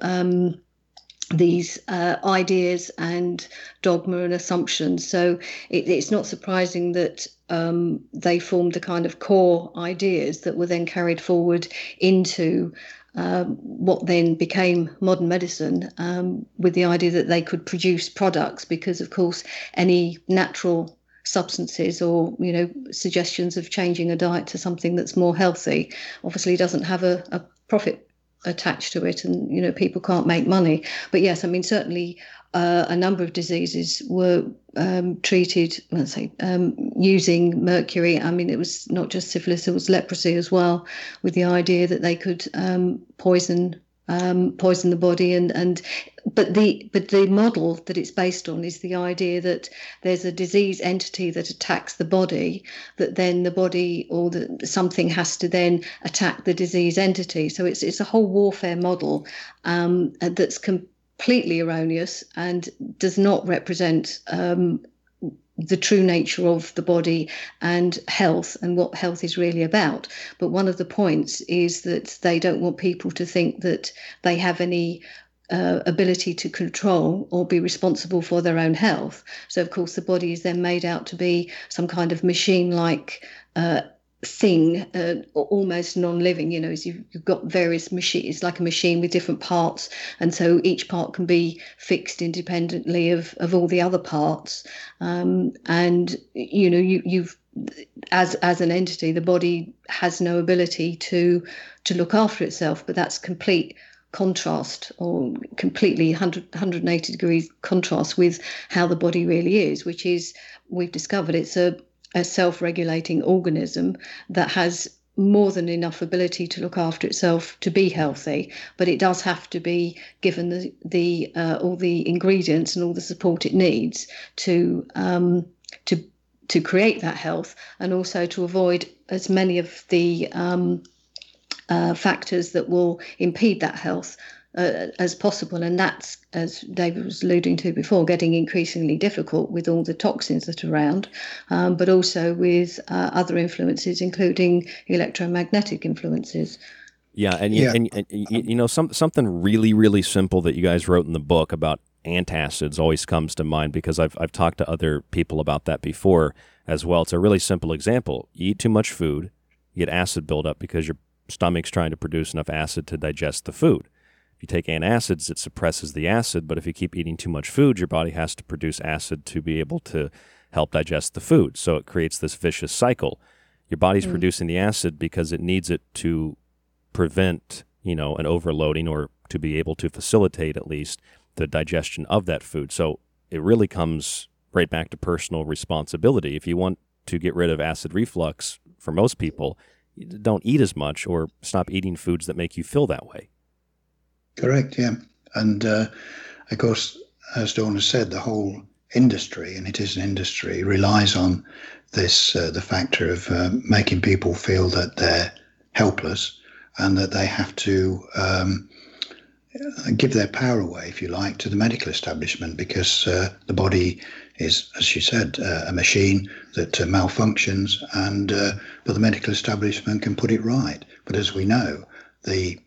These uh, ideas and dogma and assumptions. So it, it's not surprising that um, they formed the kind of core ideas that were then carried forward into um, what then became modern medicine um, with the idea that they could produce products because, of course, any natural substances or you know suggestions of changing a diet to something that's more healthy obviously doesn't have a, a profit attached to it and you know people can't make money but yes i mean certainly uh, a number of diseases were um, treated, let's say, um, using mercury. I mean, it was not just syphilis; it was leprosy as well, with the idea that they could um, poison um, poison the body. And and but the but the model that it's based on is the idea that there's a disease entity that attacks the body, that then the body or the, something has to then attack the disease entity. So it's it's a whole warfare model um, that's. Completely erroneous and does not represent um, the true nature of the body and health and what health is really about. But one of the points is that they don't want people to think that they have any uh, ability to control or be responsible for their own health. So, of course, the body is then made out to be some kind of machine like uh, thing, uh, almost non-living. You know, is you've, you've got various machines, like a machine with different parts, and so each part can be fixed independently of of all the other parts. Um, and you know, you you've as as an entity, the body has no ability to to look after itself, but that's complete contrast or completely 100, 180 degrees contrast with how the body really is, which is we've discovered it's a a self regulating organism that has more than enough ability to look after itself to be healthy, but it does have to be given the, the uh, all the ingredients and all the support it needs to um, to to create that health and also to avoid as many of the um, uh, factors that will impede that health uh, as possible. And that's, as David was alluding to before, getting increasingly difficult with all the toxins that are around, um, but also with uh, other influences, including electromagnetic influences. Yeah, and you, yeah. and, and, you know some, something really really simple that you guys wrote in the book about antacids always comes to mind because I've I've talked to other people about that before as well. It's a really simple example. You eat too much food, you get acid buildup because your stomach's trying to produce enough acid to digest the food If you take antacids, it suppresses the acid, but if you keep eating too much food, your body has to produce acid to be able to help digest the food. So it creates this vicious cycle. Your body's mm. producing the acid because it needs it to prevent, you know, an overloading or to be able to facilitate at least the digestion of that food. So it really comes right back to personal responsibility. If you want to get rid of acid reflux for most people, don't eat as much or stop eating foods that make you feel that way. Correct, yeah. And uh, of course, as Dawn has said, the whole industry, and it is an industry, relies on this uh, the factor of uh, making people feel that they're helpless and that they have to um, give their power away, if you like, to the medical establishment because uh, the body is, as you said, uh, a machine that uh, malfunctions, and but the medical establishment can put it right. But as we know, the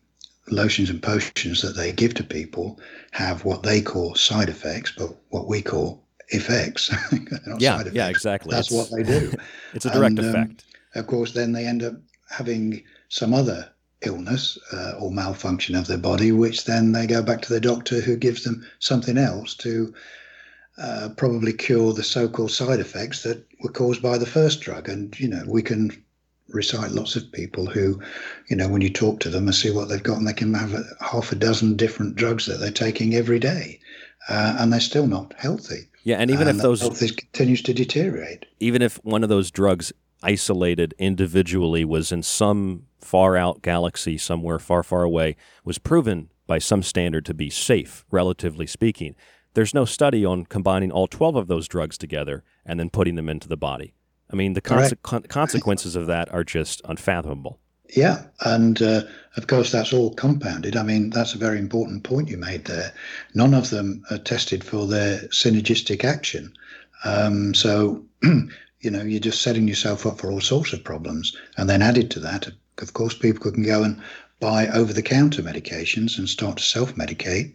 lotions and potions that they give to people have what they call side effects, but what we call effects. yeah, yeah, exactly. That's it's, what they do. it's a direct and, um, effect. Um, of course, then they end up having some other illness uh, or malfunction of their body, which then they go back to the doctor who gives them something else to uh, probably cure the so-called side effects that were caused by the first drug. And you know, we can recite lots of people who, you know, when you talk to them and see what they've got, and they can have a, half a dozen different drugs that they're taking every day, uh, and they're still not healthy. Yeah, and even and if those health continues to deteriorate, even if one of those drugs isolated individually was in some far out galaxy somewhere far far away was proven by some standard to be safe relatively speaking there's no study on combining all 12 of those drugs together and then putting them into the body I mean, the conse- con- consequences of that are just unfathomable. Yeah, and uh, of course that's all compounded. I mean, that's a very important point you made there. None of them are tested for their synergistic action. Um, so, you know, you're just setting yourself up for all sorts of problems. And then added to that, of course, people can go and buy over the counter medications and start to self medicate.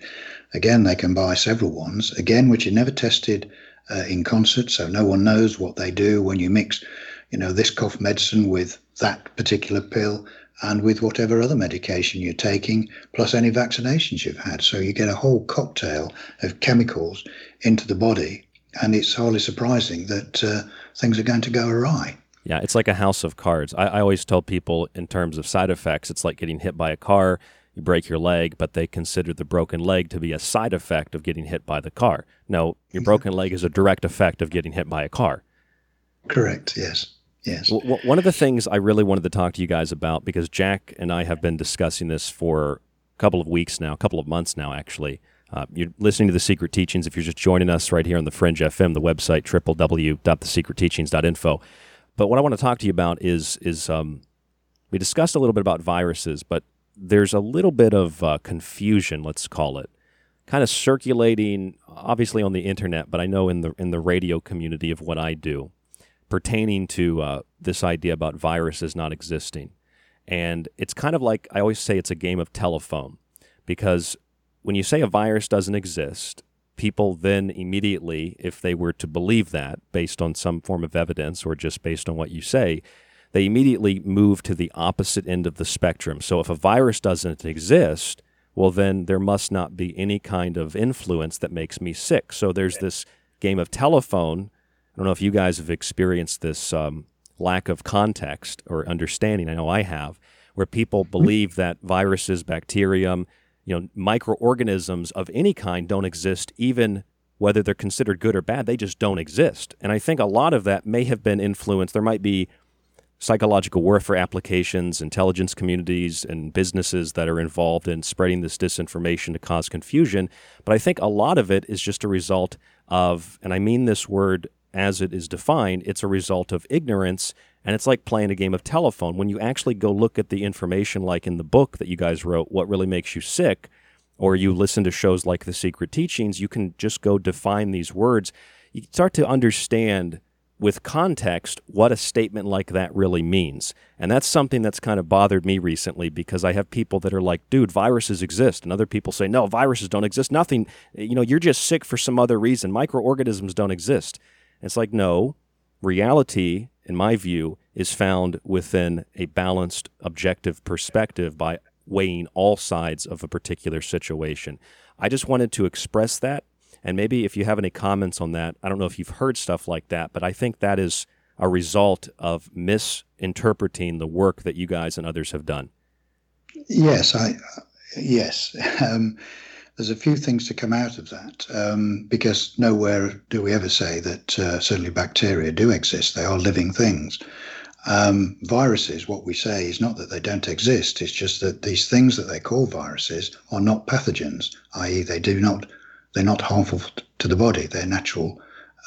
Again, they can buy several ones, again, which are never tested uh, in concert. So no one knows what they do when you mix, you know, this cough medicine with that particular pill and with whatever other medication you're taking, plus any vaccinations you've had. So you get a whole cocktail of chemicals into the body. And it's hardly surprising that uh, things are going to go awry. Yeah, it's like a house of cards. I, I always tell people in terms of side effects, it's like getting hit by a car. You break your leg, but they consider the broken leg to be a side effect of getting hit by the car. No, your broken leg is a direct effect of getting hit by a car. Correct, yes. Yes. W- one of the things I really wanted to talk to you guys about, because Jack and I have been discussing this for a couple of weeks now, a couple of months now, actually. Uh, you're listening to The Secret Teachings. If you're just joining us right here on the Fringe FM, the website, www.thesecretteachings.info. But what I want to talk to you about is is um, we discussed a little bit about viruses, but there's a little bit of uh, confusion, let's call it, kind of circulating, obviously on the internet, but I know in the in the radio community of what I do, pertaining to uh, this idea about viruses not existing, and it's kind of like I always say it's a game of telephone, because when you say a virus doesn't exist, people then immediately, if they were to believe that based on some form of evidence or just based on what you say, they immediately move to the opposite end of the spectrum. So if a virus doesn't exist, well, then there must not be any kind of influence that makes me sick. So there's this game of telephone. I don't know if you guys have experienced this um, lack of context or understanding. I know I have, where people believe that viruses, bacterium, you know, microorganisms of any kind don't exist, even whether they're considered good or bad. They just don't exist. And I think a lot of that may have been influenced. There might be psychological warfare applications, intelligence communities, and businesses that are involved in spreading this disinformation to cause confusion. But I think a lot of it is just a result of, and I mean this word as it is defined, it's a result of ignorance and it's like playing a game of telephone. When you actually go look at the information, like in the book that you guys wrote, What Really Makes You Sick, or you listen to shows like The Secret Teachings, you can just go define these words. You start to understand with context what a statement like that really means. And that's something that's kind of bothered me recently because I have people that are like, dude, viruses exist. And other people say, no, viruses don't exist. Nothing, you know, you're just sick for some other reason. Microorganisms don't exist. It's like, no, reality in my view, is found within a balanced, objective perspective by weighing all sides of a particular situation. I just wanted to express that. And maybe if you have any comments on that, I don't know if you've heard stuff like that, but I think that is a result of misinterpreting the work that you guys and others have done. Yes, I yes. Um, there's a few things to come out of that um, because nowhere do we ever say that uh, certainly bacteria do exist. They are living things. Um, viruses, what we say is not that they don't exist, it's just that these things that they call viruses are not pathogens, i.e., they do not, they're not harmful to the body. They're natural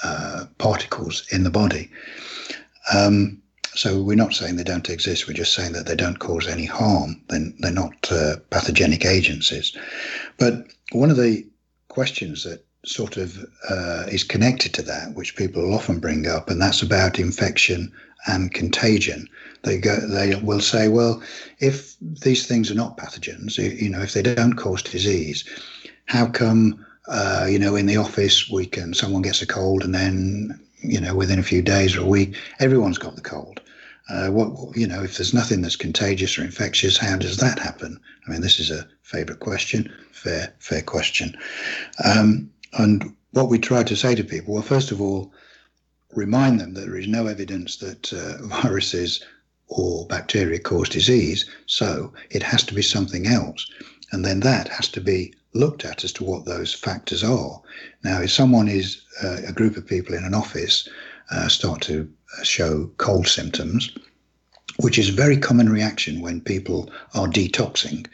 uh, particles in the body. Um, so we're not saying they don't exist. We're just saying that they don't cause any harm. Then they're, not uh, pathogenic agencies. But one of the questions that sort of uh, is connected to that, which people often bring up, and that's about infection and contagion. They go, they will say, well, if these things are not pathogens, you know, if they don't cause disease, how come, uh, you know, in the office we can someone gets a cold and then, you know, within a few days or a week, everyone's got the cold. Uh, what you know, if there's nothing that's contagious or infectious, how does that happen? I mean, this is a favourite question, fair, fair question. Um, and what we try to say to people, well, first of all, remind them that there is no evidence that uh, viruses or bacteria cause disease, so it has to be something else. And then that has to be looked at as to what those factors are. Now, if someone is uh, a group of people in an office uh, start to show cold symptoms, which is a very common reaction when people are detoxing.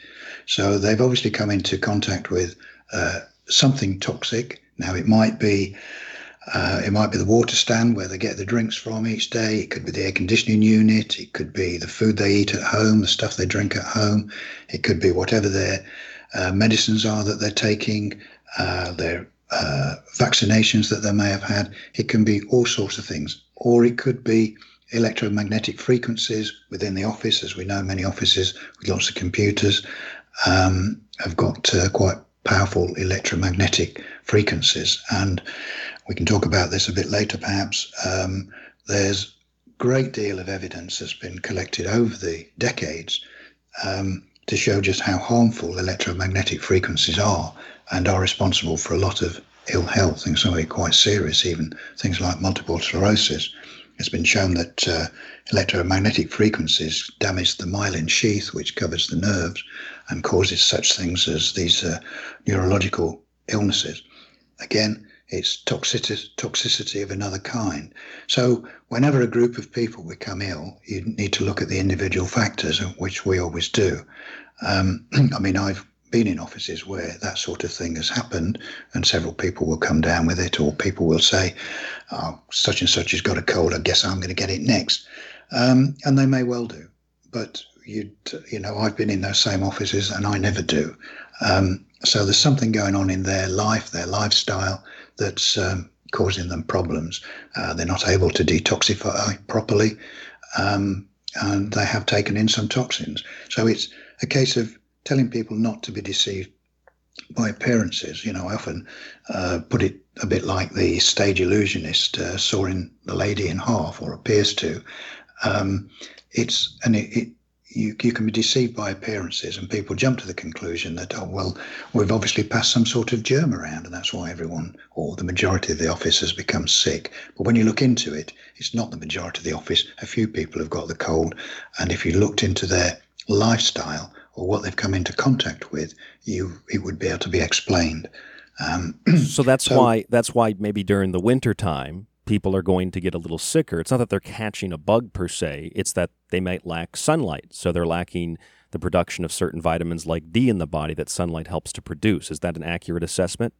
So they've obviously come into contact with uh, something toxic. Now, it might be Uh, it might be the water stand where they get the drinks from each day. It could be the air conditioning unit. It could be the food they eat at home, the stuff they drink at home. It could be whatever their uh, medicines are that they're taking, uh, their uh, vaccinations that they may have had. It can be all sorts of things. Or it could be electromagnetic frequencies within the office. As we know, many offices with lots of computers um, have got uh, quite powerful electromagnetic frequencies. And we can talk about this a bit later, perhaps. Um, there's great deal of evidence that's been collected over the decades um, to show just how harmful electromagnetic frequencies are and are responsible for a lot of ill health, and some of it quite serious, even things like multiple sclerosis. It's been shown that uh, electromagnetic frequencies damage the myelin sheath, which covers the nerves, and causes such things as these uh, neurological illnesses. Again, it's toxicity, toxicity of another kind. So, whenever a group of people become ill, you need to look at the individual factors, which we always do. Um, I mean, I've been in offices where that sort of thing has happened, and several people will come down with it, or people will say, oh, such and such has got a cold, I guess I'm going to get it next. Um, and they may well do. But you you know, I've been in those same offices and I never do. Um, so there's something going on in their life, their lifestyle, that's um, causing them problems. Uh, they're not able to detoxify properly, um, and they have taken in some toxins. So it's a case of telling people not to be deceived by appearances. You know, I often uh, put it a bit like the stage illusionist uh, sawing the lady in half, or appears to. Um, it's and it, it you, you can be deceived by appearances, and people jump to the conclusion that, oh, well, we've obviously passed some sort of germ around, and that's why everyone or the majority of the office has become sick. But when you look into it, it's not the majority of the office. A few people have got the cold, and if you looked into their lifestyle or what they've come into contact with, you it would be able to be explained. Um, so that's so, why that's why maybe during the winter time people are going to get a little sicker. It's not that they're catching a bug per se, it's that they might lack sunlight. So they're lacking the production of certain vitamins like D in the body that sunlight helps to produce. Is that an accurate assessment?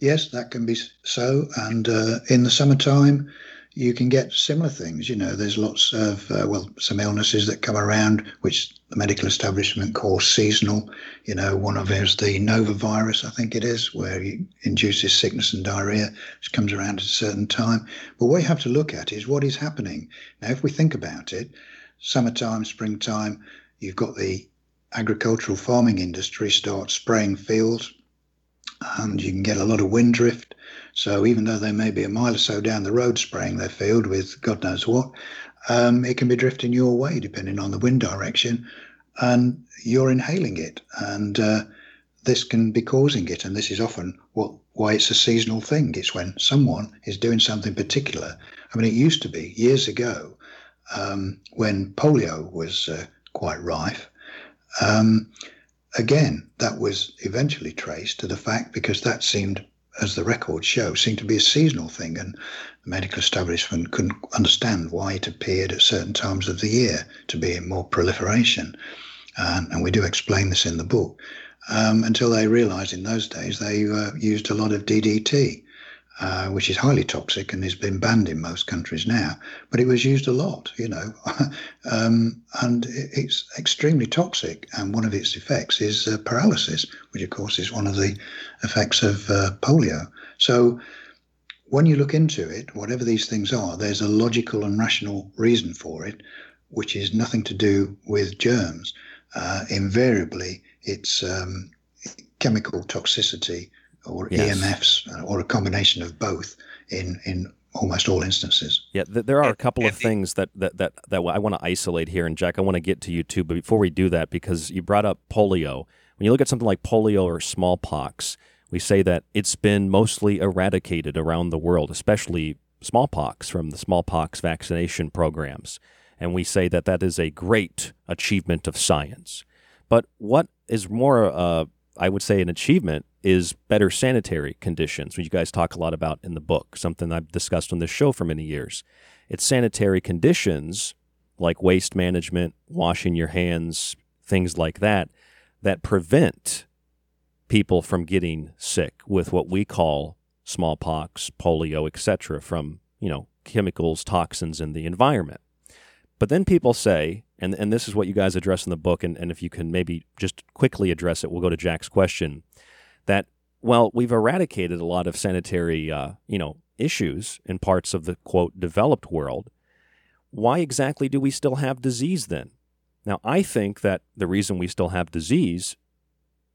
Yes, that can be so. And uh, in the summertime, you can get similar things. You know, there's lots of, uh, well, some illnesses that come around, which the medical establishment calls seasonal. You know, one of them is the norovirus, I think it is, where it induces sickness and diarrhea, which comes around at a certain time. But what you have to look at is what is happening. Now, if we think about it, summertime, springtime, you've got the agricultural farming industry start spraying fields, and you can get a lot of wind drift so even though they may be a mile or so down the road spraying their field with God knows what, um, it can be drifting your way depending on the wind direction, and you're inhaling it, and uh, this can be causing it. And this is often what why it's a seasonal thing. It's when someone is doing something particular. I mean, it used to be years ago um, when polio was uh, quite rife. Um, again, that was eventually traced to the fact because that seemed as the records show, seemed to be a seasonal thing, and the medical establishment couldn't understand why it appeared at certain times of the year to be in more proliferation. And we do explain this in the book. Um, until they realized in those days they uh, used a lot of DDT, uh, which is highly toxic and has been banned in most countries now. But it was used a lot, you know, um, and it's extremely toxic. And one of its effects is uh, paralysis, which of course is one of the effects of uh, polio. So when you look into it, whatever these things are, there's a logical and rational reason for it, which is nothing to do with germs. Uh, invariably, it's um, chemical toxicity or yes. EMFs or a combination of both in in almost all instances. Yeah, th- there are a couple of things that that that, that I want to isolate here, and Jack, I want to get to you too. But before we do that, because you brought up polio, when you look at something like polio or smallpox, we say that it's been mostly eradicated around the world, especially smallpox from the smallpox vaccination programs, and we say that that is a great achievement of science. But what is more, uh, I would say, an achievement is better sanitary conditions, which you guys talk a lot about in the book, something I've discussed on this show for many years. It's sanitary conditions like waste management, washing your hands, things like that, that prevent people from getting sick with what we call smallpox, polio, etc., from, you know, chemicals, toxins in the environment. But then people say, and, and this is what you guys address in the book, and, and if you can maybe just quickly address it, we'll go to Jack's question, that, well, we've eradicated a lot of sanitary, uh, you know, issues in parts of the, quote, developed world. Why exactly do we still have disease then? Now, I think that the reason we still have disease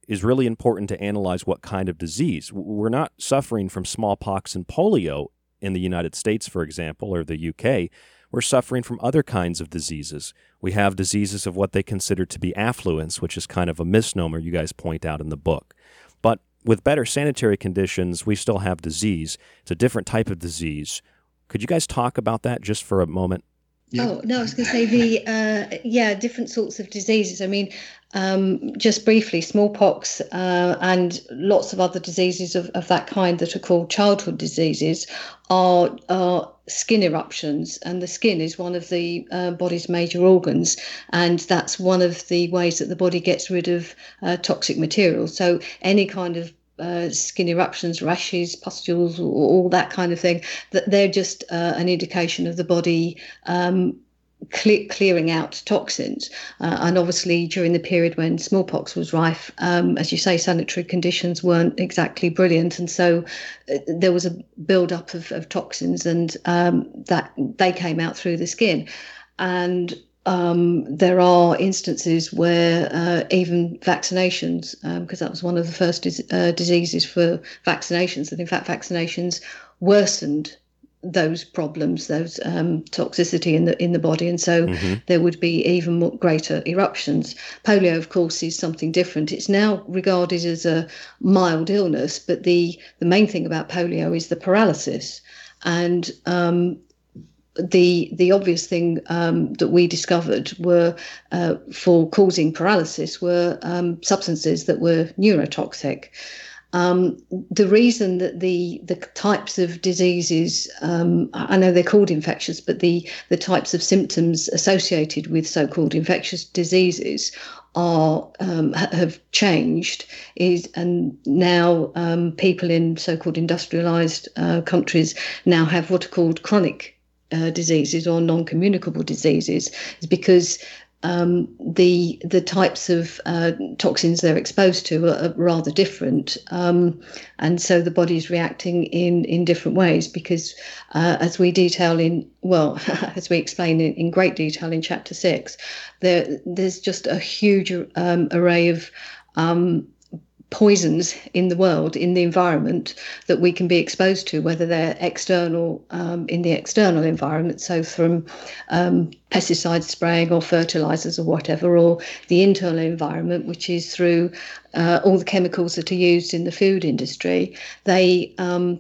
is really important to analyze what kind of disease. We're not suffering from smallpox and polio in the United States, for example, or the UK. We're suffering from other kinds of diseases. We have diseases of what they consider to be affluence, which is kind of a misnomer you guys point out in the book. But with better sanitary conditions, we still have disease. It's a different type of disease. Could you guys talk about that just for a moment? Yeah. Oh no, I was going to say the uh, yeah different sorts of diseases. I mean, um, just briefly, smallpox uh, and lots of other diseases of, of that kind that are called childhood diseases are are skin eruptions, and the skin is one of the uh, body's major organs, and that's one of the ways that the body gets rid of uh, toxic material. So any kind of uh, skin eruptions, rashes, pustules, all that kind of thing, that they're just uh, an indication of the body um, cle- clearing out toxins. Uh, and obviously, during the period when smallpox was rife, um, as you say, sanitary conditions weren't exactly brilliant, and so uh, there was a build-up of, of toxins, and um, that they came out through the skin. And um, there are instances where uh, even vaccinations, because um, that was one of the first dis- uh, diseases for vaccinations, and in fact vaccinations worsened those problems, those um, toxicity in the in the body, and so mm-hmm. there would be even more, greater eruptions. Polio, of course, is something different. It's now regarded as a mild illness, but the the main thing about polio is the paralysis, and um, the the obvious thing um, that we discovered were uh, for causing paralysis were um, substances that were neurotoxic. Um, the reason that the the types of diseases um, I know they're called infectious, but the the types of symptoms associated with so-called infectious diseases are um, have changed is and now um, people in so-called industrialized uh, countries now have what are called chronic uh, diseases or non-communicable diseases is because um, the the types of uh, toxins they're exposed to are, rather different, um, and so the body is reacting in in different ways. Because uh, as we detail in well, as we explain in, in great detail in chapter six, there there's just a huge um, array of um, poisons in the world, in the environment that we can be exposed to, whether they're external um, in the external environment, so from um, pesticide spraying or fertilizers or whatever, or the internal environment, which is through uh, all the chemicals that are used in the food industry. They um,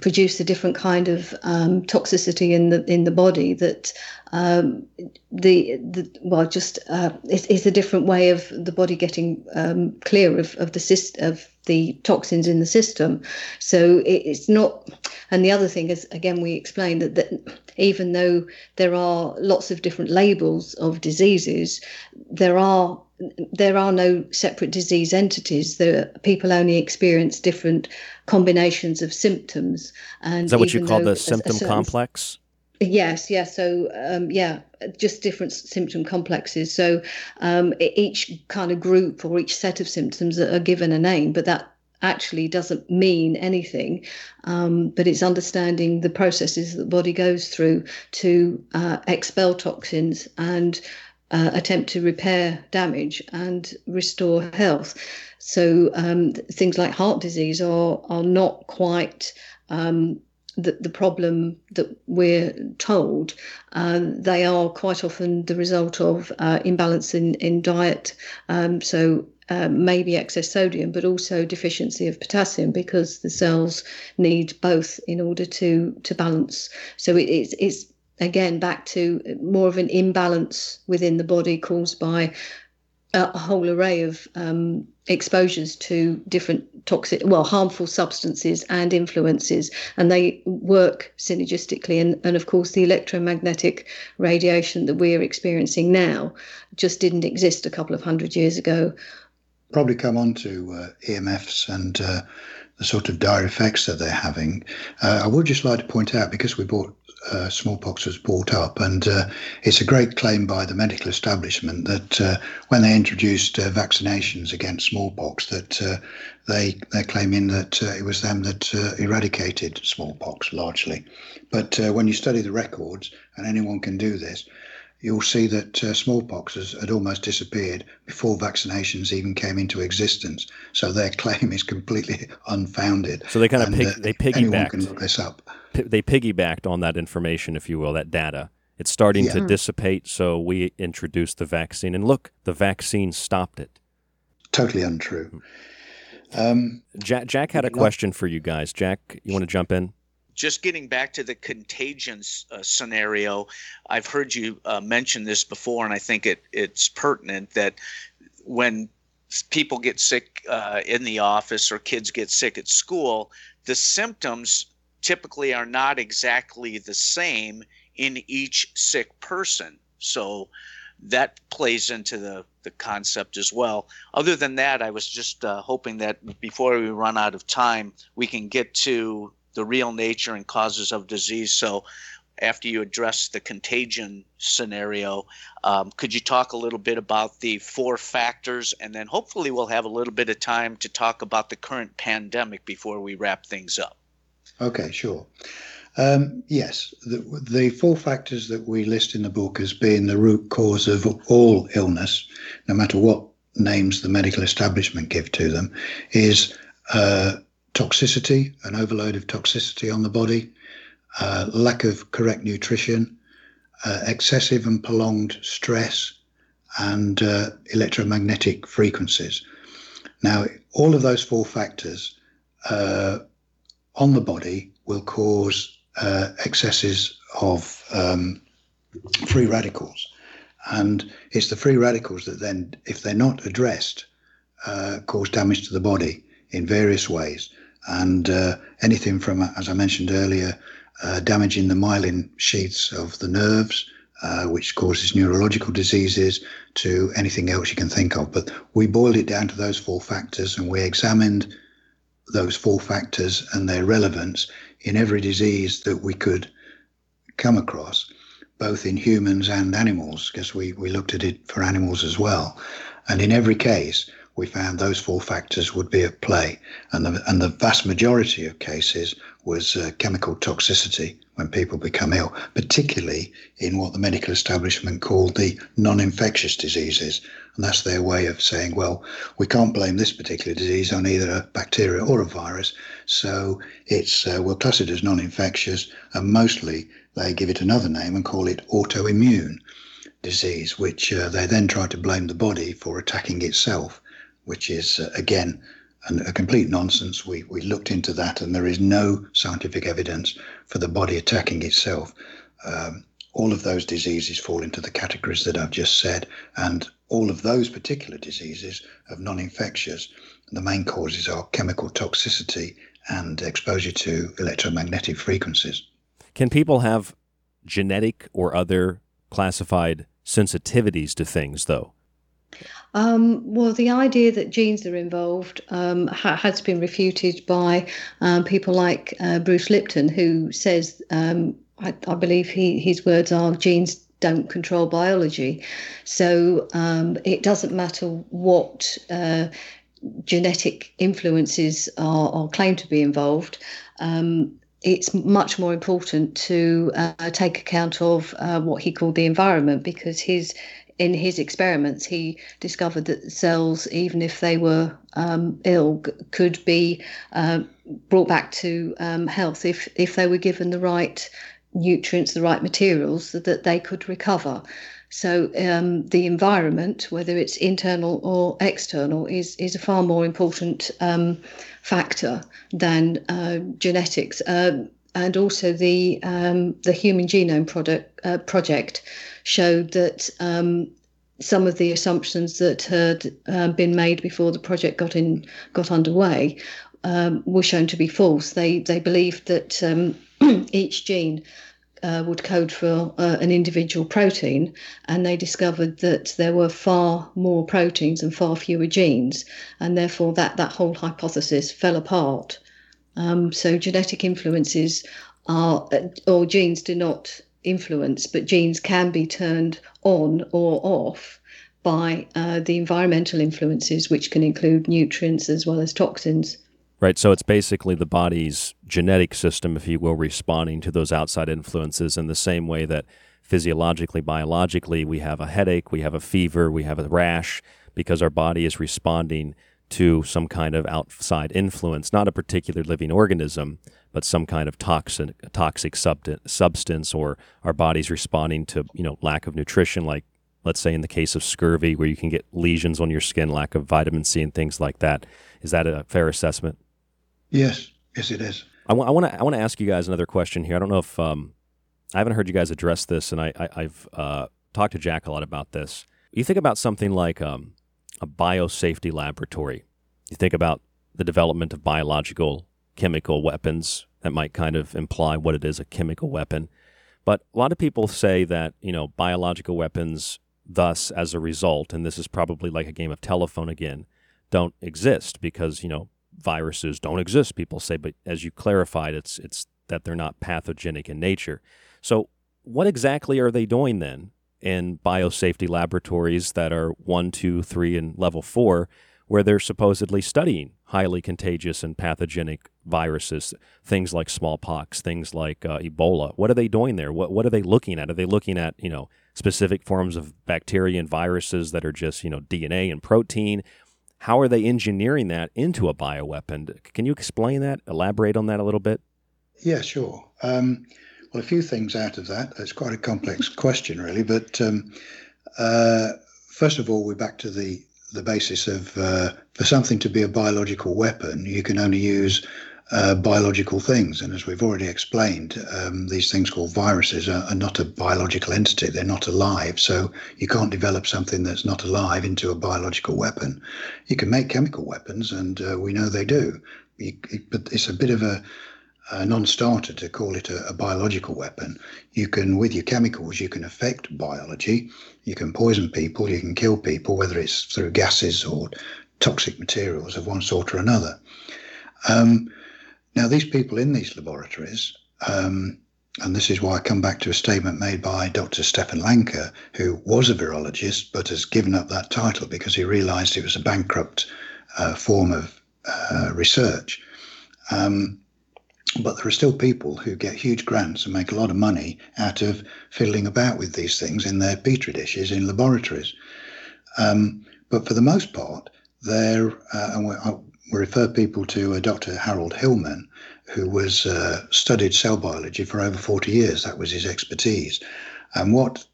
produce a different kind of um, toxicity in the in the body that um, the, the well just uh, it's, it's, a different way of the body getting um, clear of, of the system of the toxins in the system. So it, it's not and the other thing is again we explained that, that even though there are lots of different labels of diseases there are there are no separate disease entities. The people only experience different combinations of symptoms. And is that what you call the symptom certain, complex? Yes, yes. So, um, yeah, just different symptom complexes. So, um, each kind of group or each set of symptoms are given a name, but that actually doesn't mean anything. Um, but it's understanding the processes that the body goes through to uh, expel toxins and uh, attempt to repair damage and restore health. So um, things like heart disease are are not quite um, the, the problem that we're told. Uh, they are quite often the result of uh, imbalance in, in diet. Um, so uh, maybe excess sodium, but also deficiency of potassium because the cells need both in order to to balance. So it, it's it's again back to more of an imbalance within the body caused by a whole array of um, exposures to different toxic, well, harmful substances and influences, and they work synergistically. And, and of course, the electromagnetic radiation that we're experiencing now just didn't exist a couple of hundred years ago. Probably come on to uh, EMFs and uh, the sort of dire effects that they're having. Uh, I would just like to point out because we bought uh, smallpox was brought up, and uh, it's a great claim by the medical establishment that uh, when they introduced uh, vaccinations against smallpox, that uh, they they're claiming that it was them that eradicated smallpox largely. But when you study the records, and anyone can do this, you'll see that uh, smallpox has, had almost disappeared before vaccinations even came into existence. So their claim is completely unfounded. So they kind of pig, uh, they piggybacked can look this up. P- they piggybacked on that information, if you will, that data. It's starting Yeah. to dissipate, so we introduced the vaccine, and look, the vaccine stopped it. Totally untrue. Um, Jack, Jack had a question for you guys. Jack, you want to jump in? Just getting back to the contagion uh, scenario, I've heard you uh, mention this before, and I think it it's pertinent that when people get sick uh, in the office or kids get sick at school, the symptoms typically are not exactly the same in each sick person. So that plays into the, the concept as well. Other than that, I was just uh, hoping that before we run out of time, we can get to the real nature and causes of disease. So, after you address the contagion scenario, um, could you talk a little bit about the four factors? And then hopefully, we'll have a little bit of time to talk about the current pandemic before we wrap things up. Okay, sure. Um, yes, the, the four factors that we list in the book as being the root cause of all illness, no matter what names the medical establishment give to them, is uh, toxicity, an overload of toxicity on the body, uh, lack of correct nutrition, uh, excessive and prolonged stress, and uh, electromagnetic frequencies. Now, all of those four factors uh, on the body will cause uh, excesses of um, free radicals. And it's the free radicals that then, if they're not addressed, uh, cause damage to the body in various ways. And uh, anything from, as I mentioned earlier, uh, damaging the myelin sheaths of the nerves, uh, which causes neurological diseases, to anything else you can think of. But we boiled it down to those four factors and we examined those four factors and their relevance in every disease that we could come across, both in humans and animals, because we, we looked at it for animals as well. And in every case, we found those four factors would be at play. And the, and the vast majority of cases was uh, chemical toxicity when people become ill, particularly in what the medical establishment called the non infectious diseases. And that's their way of saying, well, we can't blame this particular disease on either a bacteria or a virus. So it's, uh, we'll class it as non infectious. And mostly they give it another name and call it autoimmune disease, which uh, they then try to blame the body for attacking itself, which is, uh, again, an, a complete nonsense. We, we looked into that and there is no scientific evidence for the body attacking itself. Um, all of those diseases fall into the categories that I've just said, and all of those particular diseases of non infectious, the main causes are chemical toxicity and exposure to electromagnetic frequencies. Can people have genetic or other classified sensitivities to things, though? Um, well, the idea that genes are involved um, ha- has been refuted by um, people like uh, Bruce Lipton, who says, um, I, I, believe he, his words are, genes don't control biology. So um, it doesn't matter what uh, genetic influences are, are, claimed to be involved. Um, it's much more important to uh, take account of uh, what he called the environment because his in his experiments, he discovered that cells, even if they were um, ill, could be uh, brought back to um, health if, if they were given the right nutrients, the right materials, that, that they could recover. So um, the environment, whether it's internal or external, is is a far more important um, factor than uh, genetics. Uh, and also the the Human Genome Product, uh, Project showed that um, some of the assumptions that had uh, been made before the project got in got underway um, were shown to be false. They they believed that um, each gene uh, would code for uh, an individual protein, and they discovered that there were far more proteins and far fewer genes, and therefore that that whole hypothesis fell apart Um, so genetic influences are, uh, or genes do not influence, but genes can be turned on or off by uh, the environmental influences, which can include nutrients as well as toxins. Right. So it's basically the body's genetic system, if you will, responding to those outside influences in the same way that physiologically, biologically, we have a headache, we have a fever, we have a rash, because our body is responding to some kind of outside influence, not a particular living organism, but some kind of toxic toxic substance, or our body's responding to you know lack of nutrition, like let's say in the case of scurvy, where you can get lesions on your skin, lack of vitamin C, and things like that. Is that a fair assessment? Yes, yes, it is. I want to I want to ask you guys another question here. I don't know if um, I haven't heard you guys address this, and I, I have uh, talked to Jack a lot about this. You think about something like um, a biosafety laboratory. You think about the development of biological chemical weapons that might kind of imply what it is a chemical weapon. But a lot of people say that, you know, biological weapons, thus, as a result, and this is probably like a game of telephone again, don't exist because, you know, viruses don't exist, people say. But as you clarified, it's, it's that they're not pathogenic in nature. So, what exactly are they doing then in biosafety laboratories that are one, two, three, and level four, where they're supposedly studying highly contagious and pathogenic viruses, things like smallpox, things like uh, Ebola. What are they doing there? What what are they looking at? Are they looking at you know specific forms of bacteria and viruses that are just you know DNA and protein? How are they engineering that into a bioweapon? Can you explain that? Elaborate on that a little bit. Yeah, sure. Um, well, a few things out of that. It's quite a complex question, really. But um, uh, first of all, we're back to the the basis of uh, for something to be a biological weapon, you can only use uh, biological things. And as we've already explained, um, these things called viruses are, are, not a biological entity. They're not alive. So you can't develop something that's not alive into a biological weapon. You can make chemical weapons, and uh, we know they do. You, but it's a bit of a a non-starter to call it a, a, biological weapon. You can, with your chemicals, you can affect biology. You can poison people. You can kill people, whether it's through gases or toxic materials of one sort or another. Um, now, these people in these laboratories, um, and this is why I come back to a statement made by Dr. Stefan Lanka, who was a virologist but has given up that title because he realized it was a bankrupt uh, form of uh, research. Um, but there are still people who get huge grants and make a lot of money out of fiddling about with these things in their petri dishes in laboratories. Um, but for the most part, they're, uh, and we, I, refer people to uh, Dr. Harold Hillman, who was uh, studied cell biology for over 40 years. That was his expertise. And what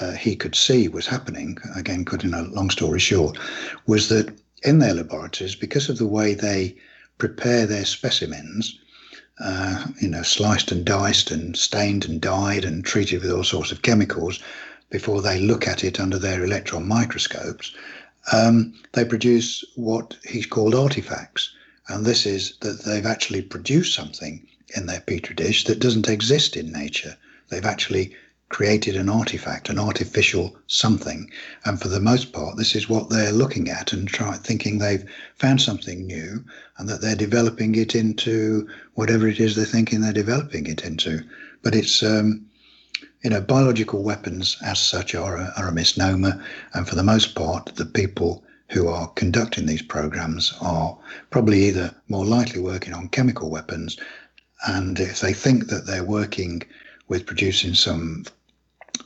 uh, he could see was happening, again, cutting a long story short, was that in their laboratories, because of the way they prepare their specimens, uh, you know, sliced and diced and stained and dyed and treated with all sorts of chemicals before they look at it under their electron microscopes, um, they produce what he's called artifacts. And this is that they've actually produced something in their petri dish that doesn't exist in nature. They've actually created an artifact, an artificial something. And for the most part, this is what they're looking at and try thinking they've found something new and that they're developing it into whatever it is they're thinking they're developing it into. But it's, um, you know, biological weapons as such are a, are a misnomer. And for the most part, the people who are conducting these programs are probably either more likely working on chemical weapons. And if they think that they're working with producing some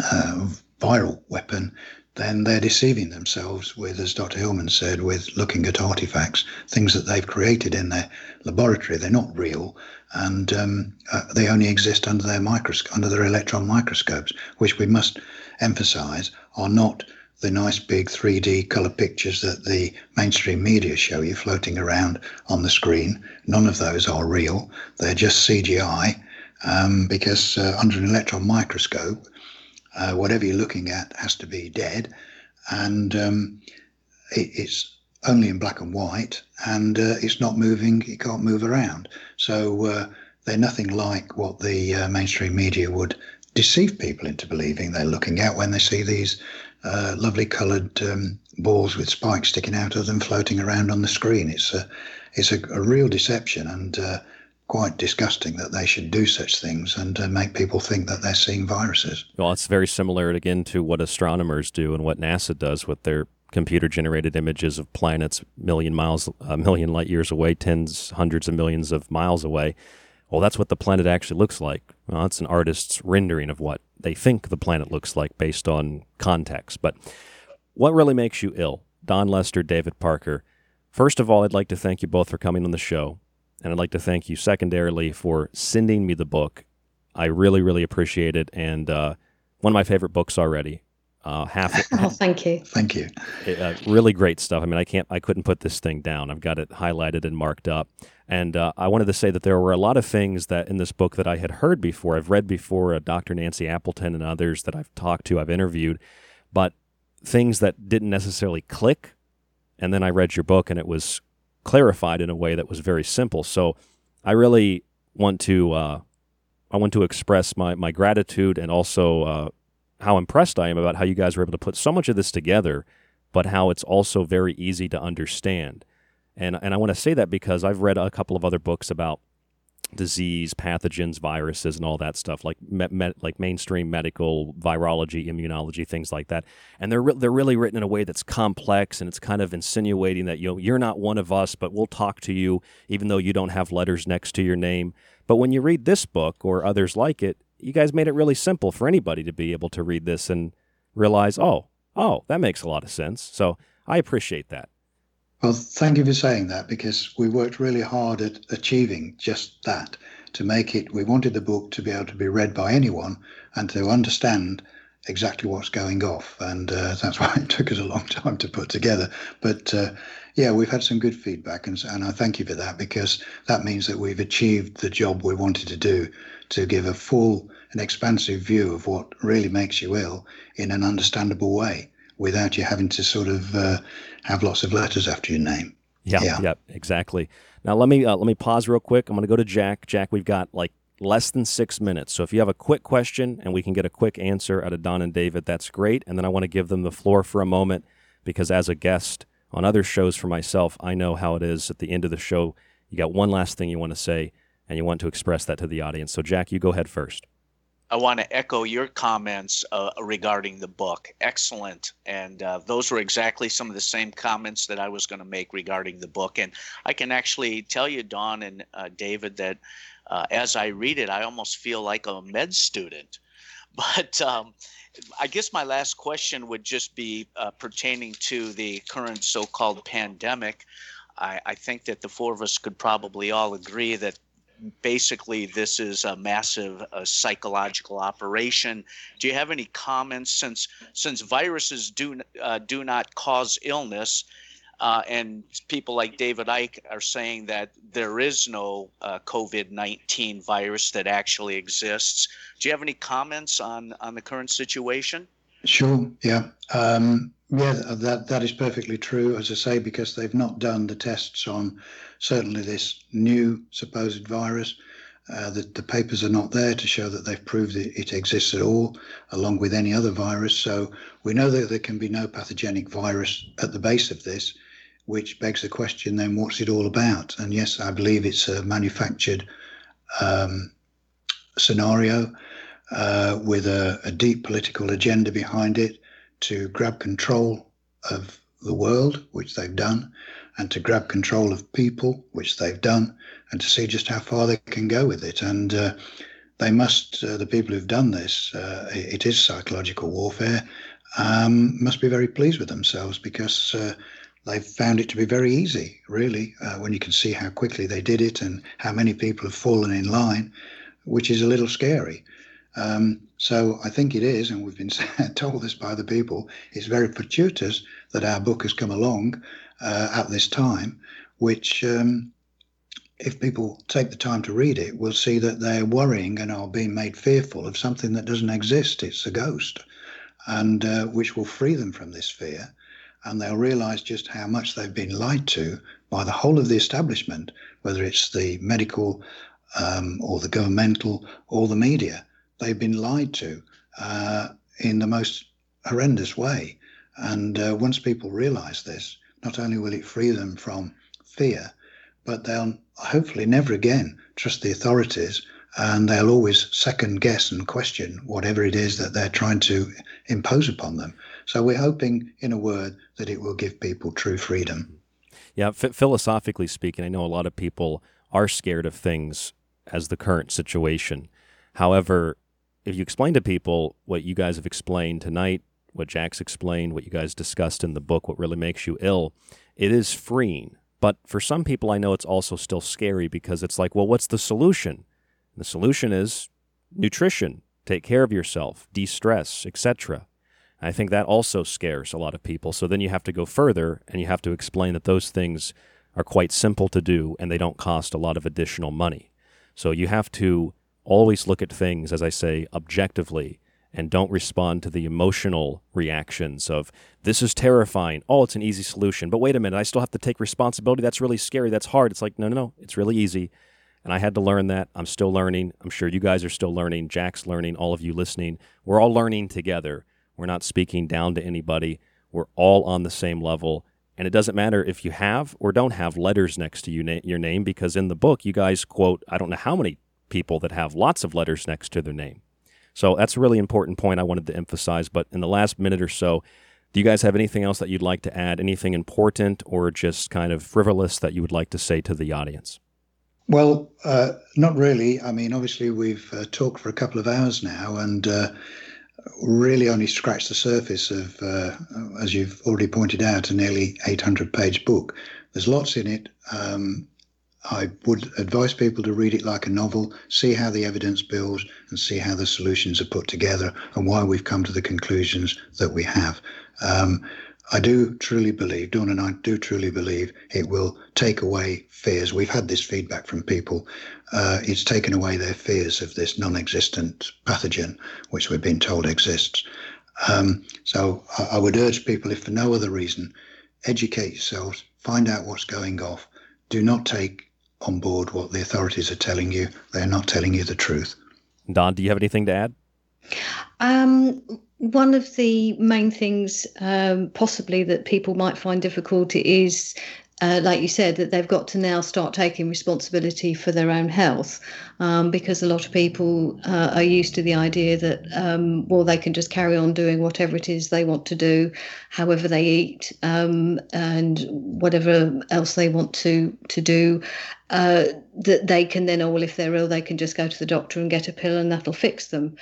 uh, viral weapon, then they're deceiving themselves with, as Dr. Hillman said, with looking at artifacts, things that they've created in their laboratory. They're not real, and um, uh, they only exist under their microscope, under their electron microscopes, which we must emphasise are not the nice big 3D color pictures that the mainstream media show you floating around on the screen. None of those are real. They're just CGI um, because uh, under an electron microscope, uh, whatever you're looking at has to be dead, and um, it, it's only in black and white, and uh, it's not moving. It can't move around. So uh, they're nothing like what the uh, mainstream media would deceive people into believing they're looking at when they see these uh, lovely coloured um, balls with spikes sticking out of them floating around on the screen. It's a it's a, a real deception, and uh, quite disgusting that they should do such things and uh, make people think that they're seeing viruses. Well, it's very similar again to what astronomers do and what NASA does with their computer generated images of planets million miles a million light years away tens hundreds of millions of miles away. Well that's what the planet actually looks like. Well that's an artist's rendering of what they think the planet looks like based on context. But what really makes you ill? Dawn Lester david parker. First of all i'd like to thank you both for coming on the show and i'd like to thank you secondarily for sending me the book i really really appreciate it and uh, one of my favorite books already uh, half. oh, thank you. Thank you. Uh, really great stuff. I mean, I can't, I couldn't put this thing down. I've got it highlighted and marked up. And uh, I wanted to say that there were a lot of things that in this book that I had heard before. I've read before uh, Dr. Nancy Appleton and others that I've talked to, I've interviewed, but things that didn't necessarily click. And then I read your book and it was clarified in a way that was very simple. So I really want to, uh, I want to express my, my gratitude and also uh, how impressed I am about how you guys were able to put so much of this together, but how it's also very easy to understand. And and I want to say that because I've read a couple of other books about disease, pathogens, viruses, and all that stuff, like like mainstream medical virology, immunology, things like that. And they're re- they're really written in a way that's complex, and it's kind of insinuating that you know you're not one of us, but we'll talk to you even though you don't have letters next to your name. But when you read this book or others like it, you guys made it really simple for anybody to be able to read this and realize, oh, oh, that makes a lot of sense. So I appreciate that. Well, thank you for saying that because we worked really hard at achieving just that to make it. We wanted the book to be able to be read by anyone and to understand exactly what's going off. And uh, that's why it took us a long time to put together. But uh, yeah, we've had some good feedback, and, and I thank you for that because that means that we've achieved the job we wanted to do to give a full and expansive view of what really makes you ill in an understandable way without you having to sort of uh, have lots of letters after your name. Yeah, yeah, yeah exactly. Now let me uh, let me pause real quick. I'm going to go to Jack. Jack, we've got like less than six minutes. So if you have a quick question and we can get a quick answer out of Dawn and David, that's great. And then I want to give them the floor for a moment because as a guest on other shows for myself, I know how it is at the end of the show. You got one last thing you want to say and you want to express that to the audience. So, Jack, you go ahead first. I want to echo your comments uh, regarding the book. Excellent. And uh, those were exactly some of the same comments that I was going to make regarding the book. And I can actually tell you, Dawn and uh, David, that uh, as I read it, I almost feel like a med student. But um, I guess my last question would just be uh, pertaining to the current so called pandemic. I, I think that the four of us could probably all agree that basically this is a massive uh, psychological operation. Do you have any comments since since viruses do uh, do not cause illness? Uh, and people like David Icke are saying that there is no uh, COVID 19 virus that actually exists. Do you have any comments on, on the current situation? Sure, yeah. Um, yeah, that, that is perfectly true, as I say, because they've not done the tests on certainly this new supposed virus. Uh, the, the papers are not there to show that they've proved that it exists at all, along with any other virus. So we know that there can be no pathogenic virus at the base of this, which begs the question then what's it all about? And yes, I believe it's a manufactured um, scenario uh, with a, a deep political agenda behind it to grab control of the world, which they've done, and to grab control of people, which they've done, and to see just how far they can go with it. And uh, they must, uh, the people who've done this, uh, it is psychological warfare, um, must be very pleased with themselves because uh, they've found it to be very easy, really, uh, when you can see how quickly they did it and how many people have fallen in line, which is a little scary. Um, so I think it is, and we've been told this by the people, it's very fortuitous that our book has come along uh, at this time, which, um, if people take the time to read it, will see that they're worrying and are being made fearful of something that doesn't exist. It's a ghost, and uh, which will free them from this fear. And they'll realize just how much they've been lied to by the whole of the establishment, whether it's the medical um, or the governmental or the media they've been lied to uh, in the most horrendous way. And uh, once people realize this, not only will it free them from fear, but they'll hopefully never again trust the authorities and they'll always second guess and question whatever it is that they're trying to impose upon them. So we're hoping, in a word, that it will give people true freedom. Yeah, f- philosophically speaking, I know a lot of people are scared of things as the current situation. However, if you explain to people what you guys have explained tonight, what Jack's explained, what you guys discussed in the book, what really makes you ill, it is freeing. But for some people, I know it's also still scary because it's like, well, what's the solution? The solution is nutrition, take care of yourself, de stress, etc. I think that also scares a lot of people. So then you have to go further and you have to explain that those things are quite simple to do and they don't cost a lot of additional money. So you have to always look at things, as I say, objectively and don't respond to the emotional reactions of this is terrifying. Oh, it's an easy solution. But wait a minute, I still have to take responsibility. That's really scary. That's hard. It's like, no, no, no. It's really easy. And I had to learn that. I'm still learning. I'm sure you guys are still learning. Jack's learning. All of you listening. We're all learning together. We're not speaking down to anybody. We're all on the same level. And it doesn't matter if you have or don't have letters next to you your name, because in the book, you guys quote, I don't know how many people that have lots of letters next to their name. So that's a really important point I wanted to emphasize. But in the last minute or so, do you guys have anything else that you'd like to add? Anything important or just kind of frivolous that you would like to say to the audience? Well, uh, not really. I mean, obviously, we've uh, talked for a couple of hours now and uh, really only scratched the surface of, uh, as you've already pointed out, a nearly 800 page book. There's lots in it. Um, I would advise people to read it like a novel, see how the evidence builds, and see how the solutions are put together and why we've come to the conclusions that we have. Um, I do truly believe, Dawn and I do truly believe it will take away fears. We've had this feedback from people. Uh, it's taken away their fears of this non existent pathogen, which we've been told exists. Um, so I, I would urge people, if for no other reason, educate yourselves, find out what's going off. Do not take on board what the authorities are telling you. They're not telling you the truth. Dawn, do you have anything to add? Um, one of the main things, um, possibly that people might find difficult, is uh, like you said, that they've got to now start taking responsibility for their own health, um, because a lot of people uh, are used to the idea that um, well they can just carry on doing whatever it is they want to do, however they eat, um, and whatever else they want to to do. Uh, that they can then, oh well, if they're ill, they can just go to the doctor and get a pill and that'll fix them.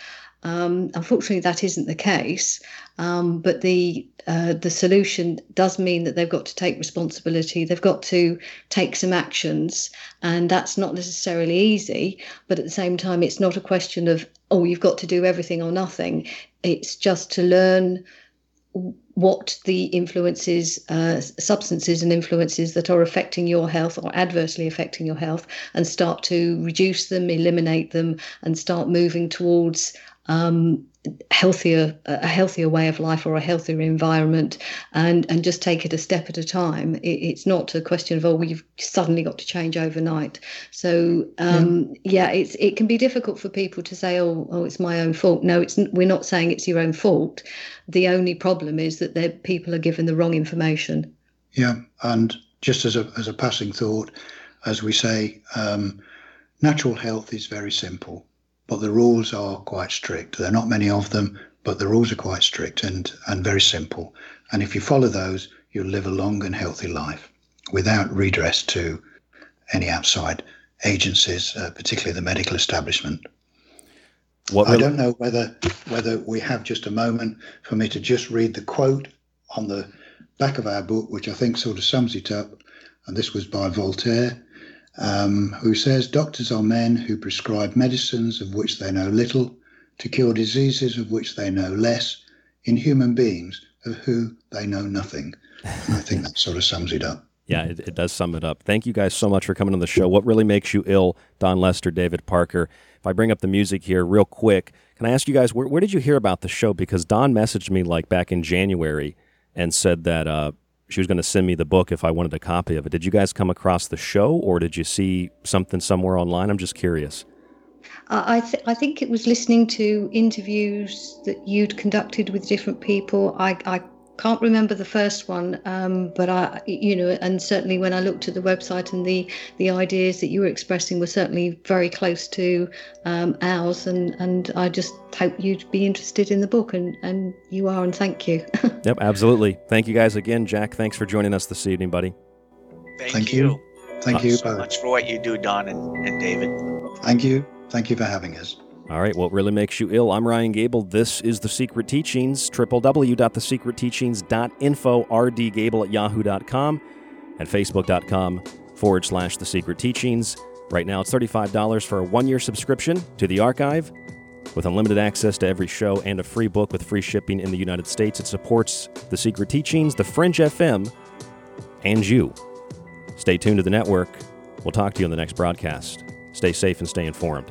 Um, unfortunately, that isn't the case. Um, but the uh, the solution does mean that they've got to take responsibility. They've got to take some actions, and that's not necessarily easy. But at the same time, it's not a question of oh, you've got to do everything or nothing. It's just to learn what the influences, uh, substances and influences that are affecting your health or adversely affecting your health, and start to reduce them, eliminate them, and start moving towards um, healthier a healthier way of life or a healthier environment and and just take it a step at a time. It, it's not a question of oh well, you've suddenly got to change overnight. So um, yeah. yeah it's it can be difficult for people to say oh oh it's my own fault. No it's we're not saying it's your own fault. The only problem is that people are given the wrong information. Yeah and just as a as a passing thought as we say um, natural health is very simple but the rules are quite strict. There are not many of them, but the rules are quite strict and, and very simple. And if you follow those, you'll live a long and healthy life without redress to any outside agencies, uh, particularly the medical establishment. What I don't know whether whether we have just a moment for me to just read the quote on the back of our book, which I think sort of sums it up. And this was by Voltaire um, who says doctors are men who prescribe medicines of which they know little to cure diseases of which they know less in human beings of who they know nothing. And I think that sort of sums it up. Yeah, it, it, does sum it up. Thank you guys so much for coming on the show. What really makes you ill, Dawn Lester, David Parker? If I bring up the music here real quick, can I ask you guys where, where did you hear about the show? Because Dawn messaged me like back in January and said that uh, she was going to send me the book if I wanted a copy of it. Did you guys come across the show or did you see something somewhere online? I'm just curious. Uh, I, th- I think it was listening to interviews that you'd conducted with different people. I, I can't remember the first one, um, but I, you know, and certainly when I looked at the website and the the ideas that you were expressing were certainly very close to um, ours, and and I just hope you'd be interested in the book, and and you are, and thank you. yep, absolutely. Thank you guys again, Jack. Thanks for joining us this evening, buddy. Thank, Thank you. you. Thank uh, you so much for what you do, Dawn and, and David. Thank you. Thank you for having us. All right, what really makes you ill? I'm Ryan Gable. This is The Secret Teachings, www.thesecretteachings.info, rdgable at yahoo.com, and facebook.com forward slash The Secret Teachings. Right now, it's $35 for a one year subscription to the archive with unlimited access to every show and a free book with free shipping in the United States. It supports The Secret Teachings, The Fringe FM, and you. Stay tuned to the network. We'll talk to you on the next broadcast. Stay safe and stay informed.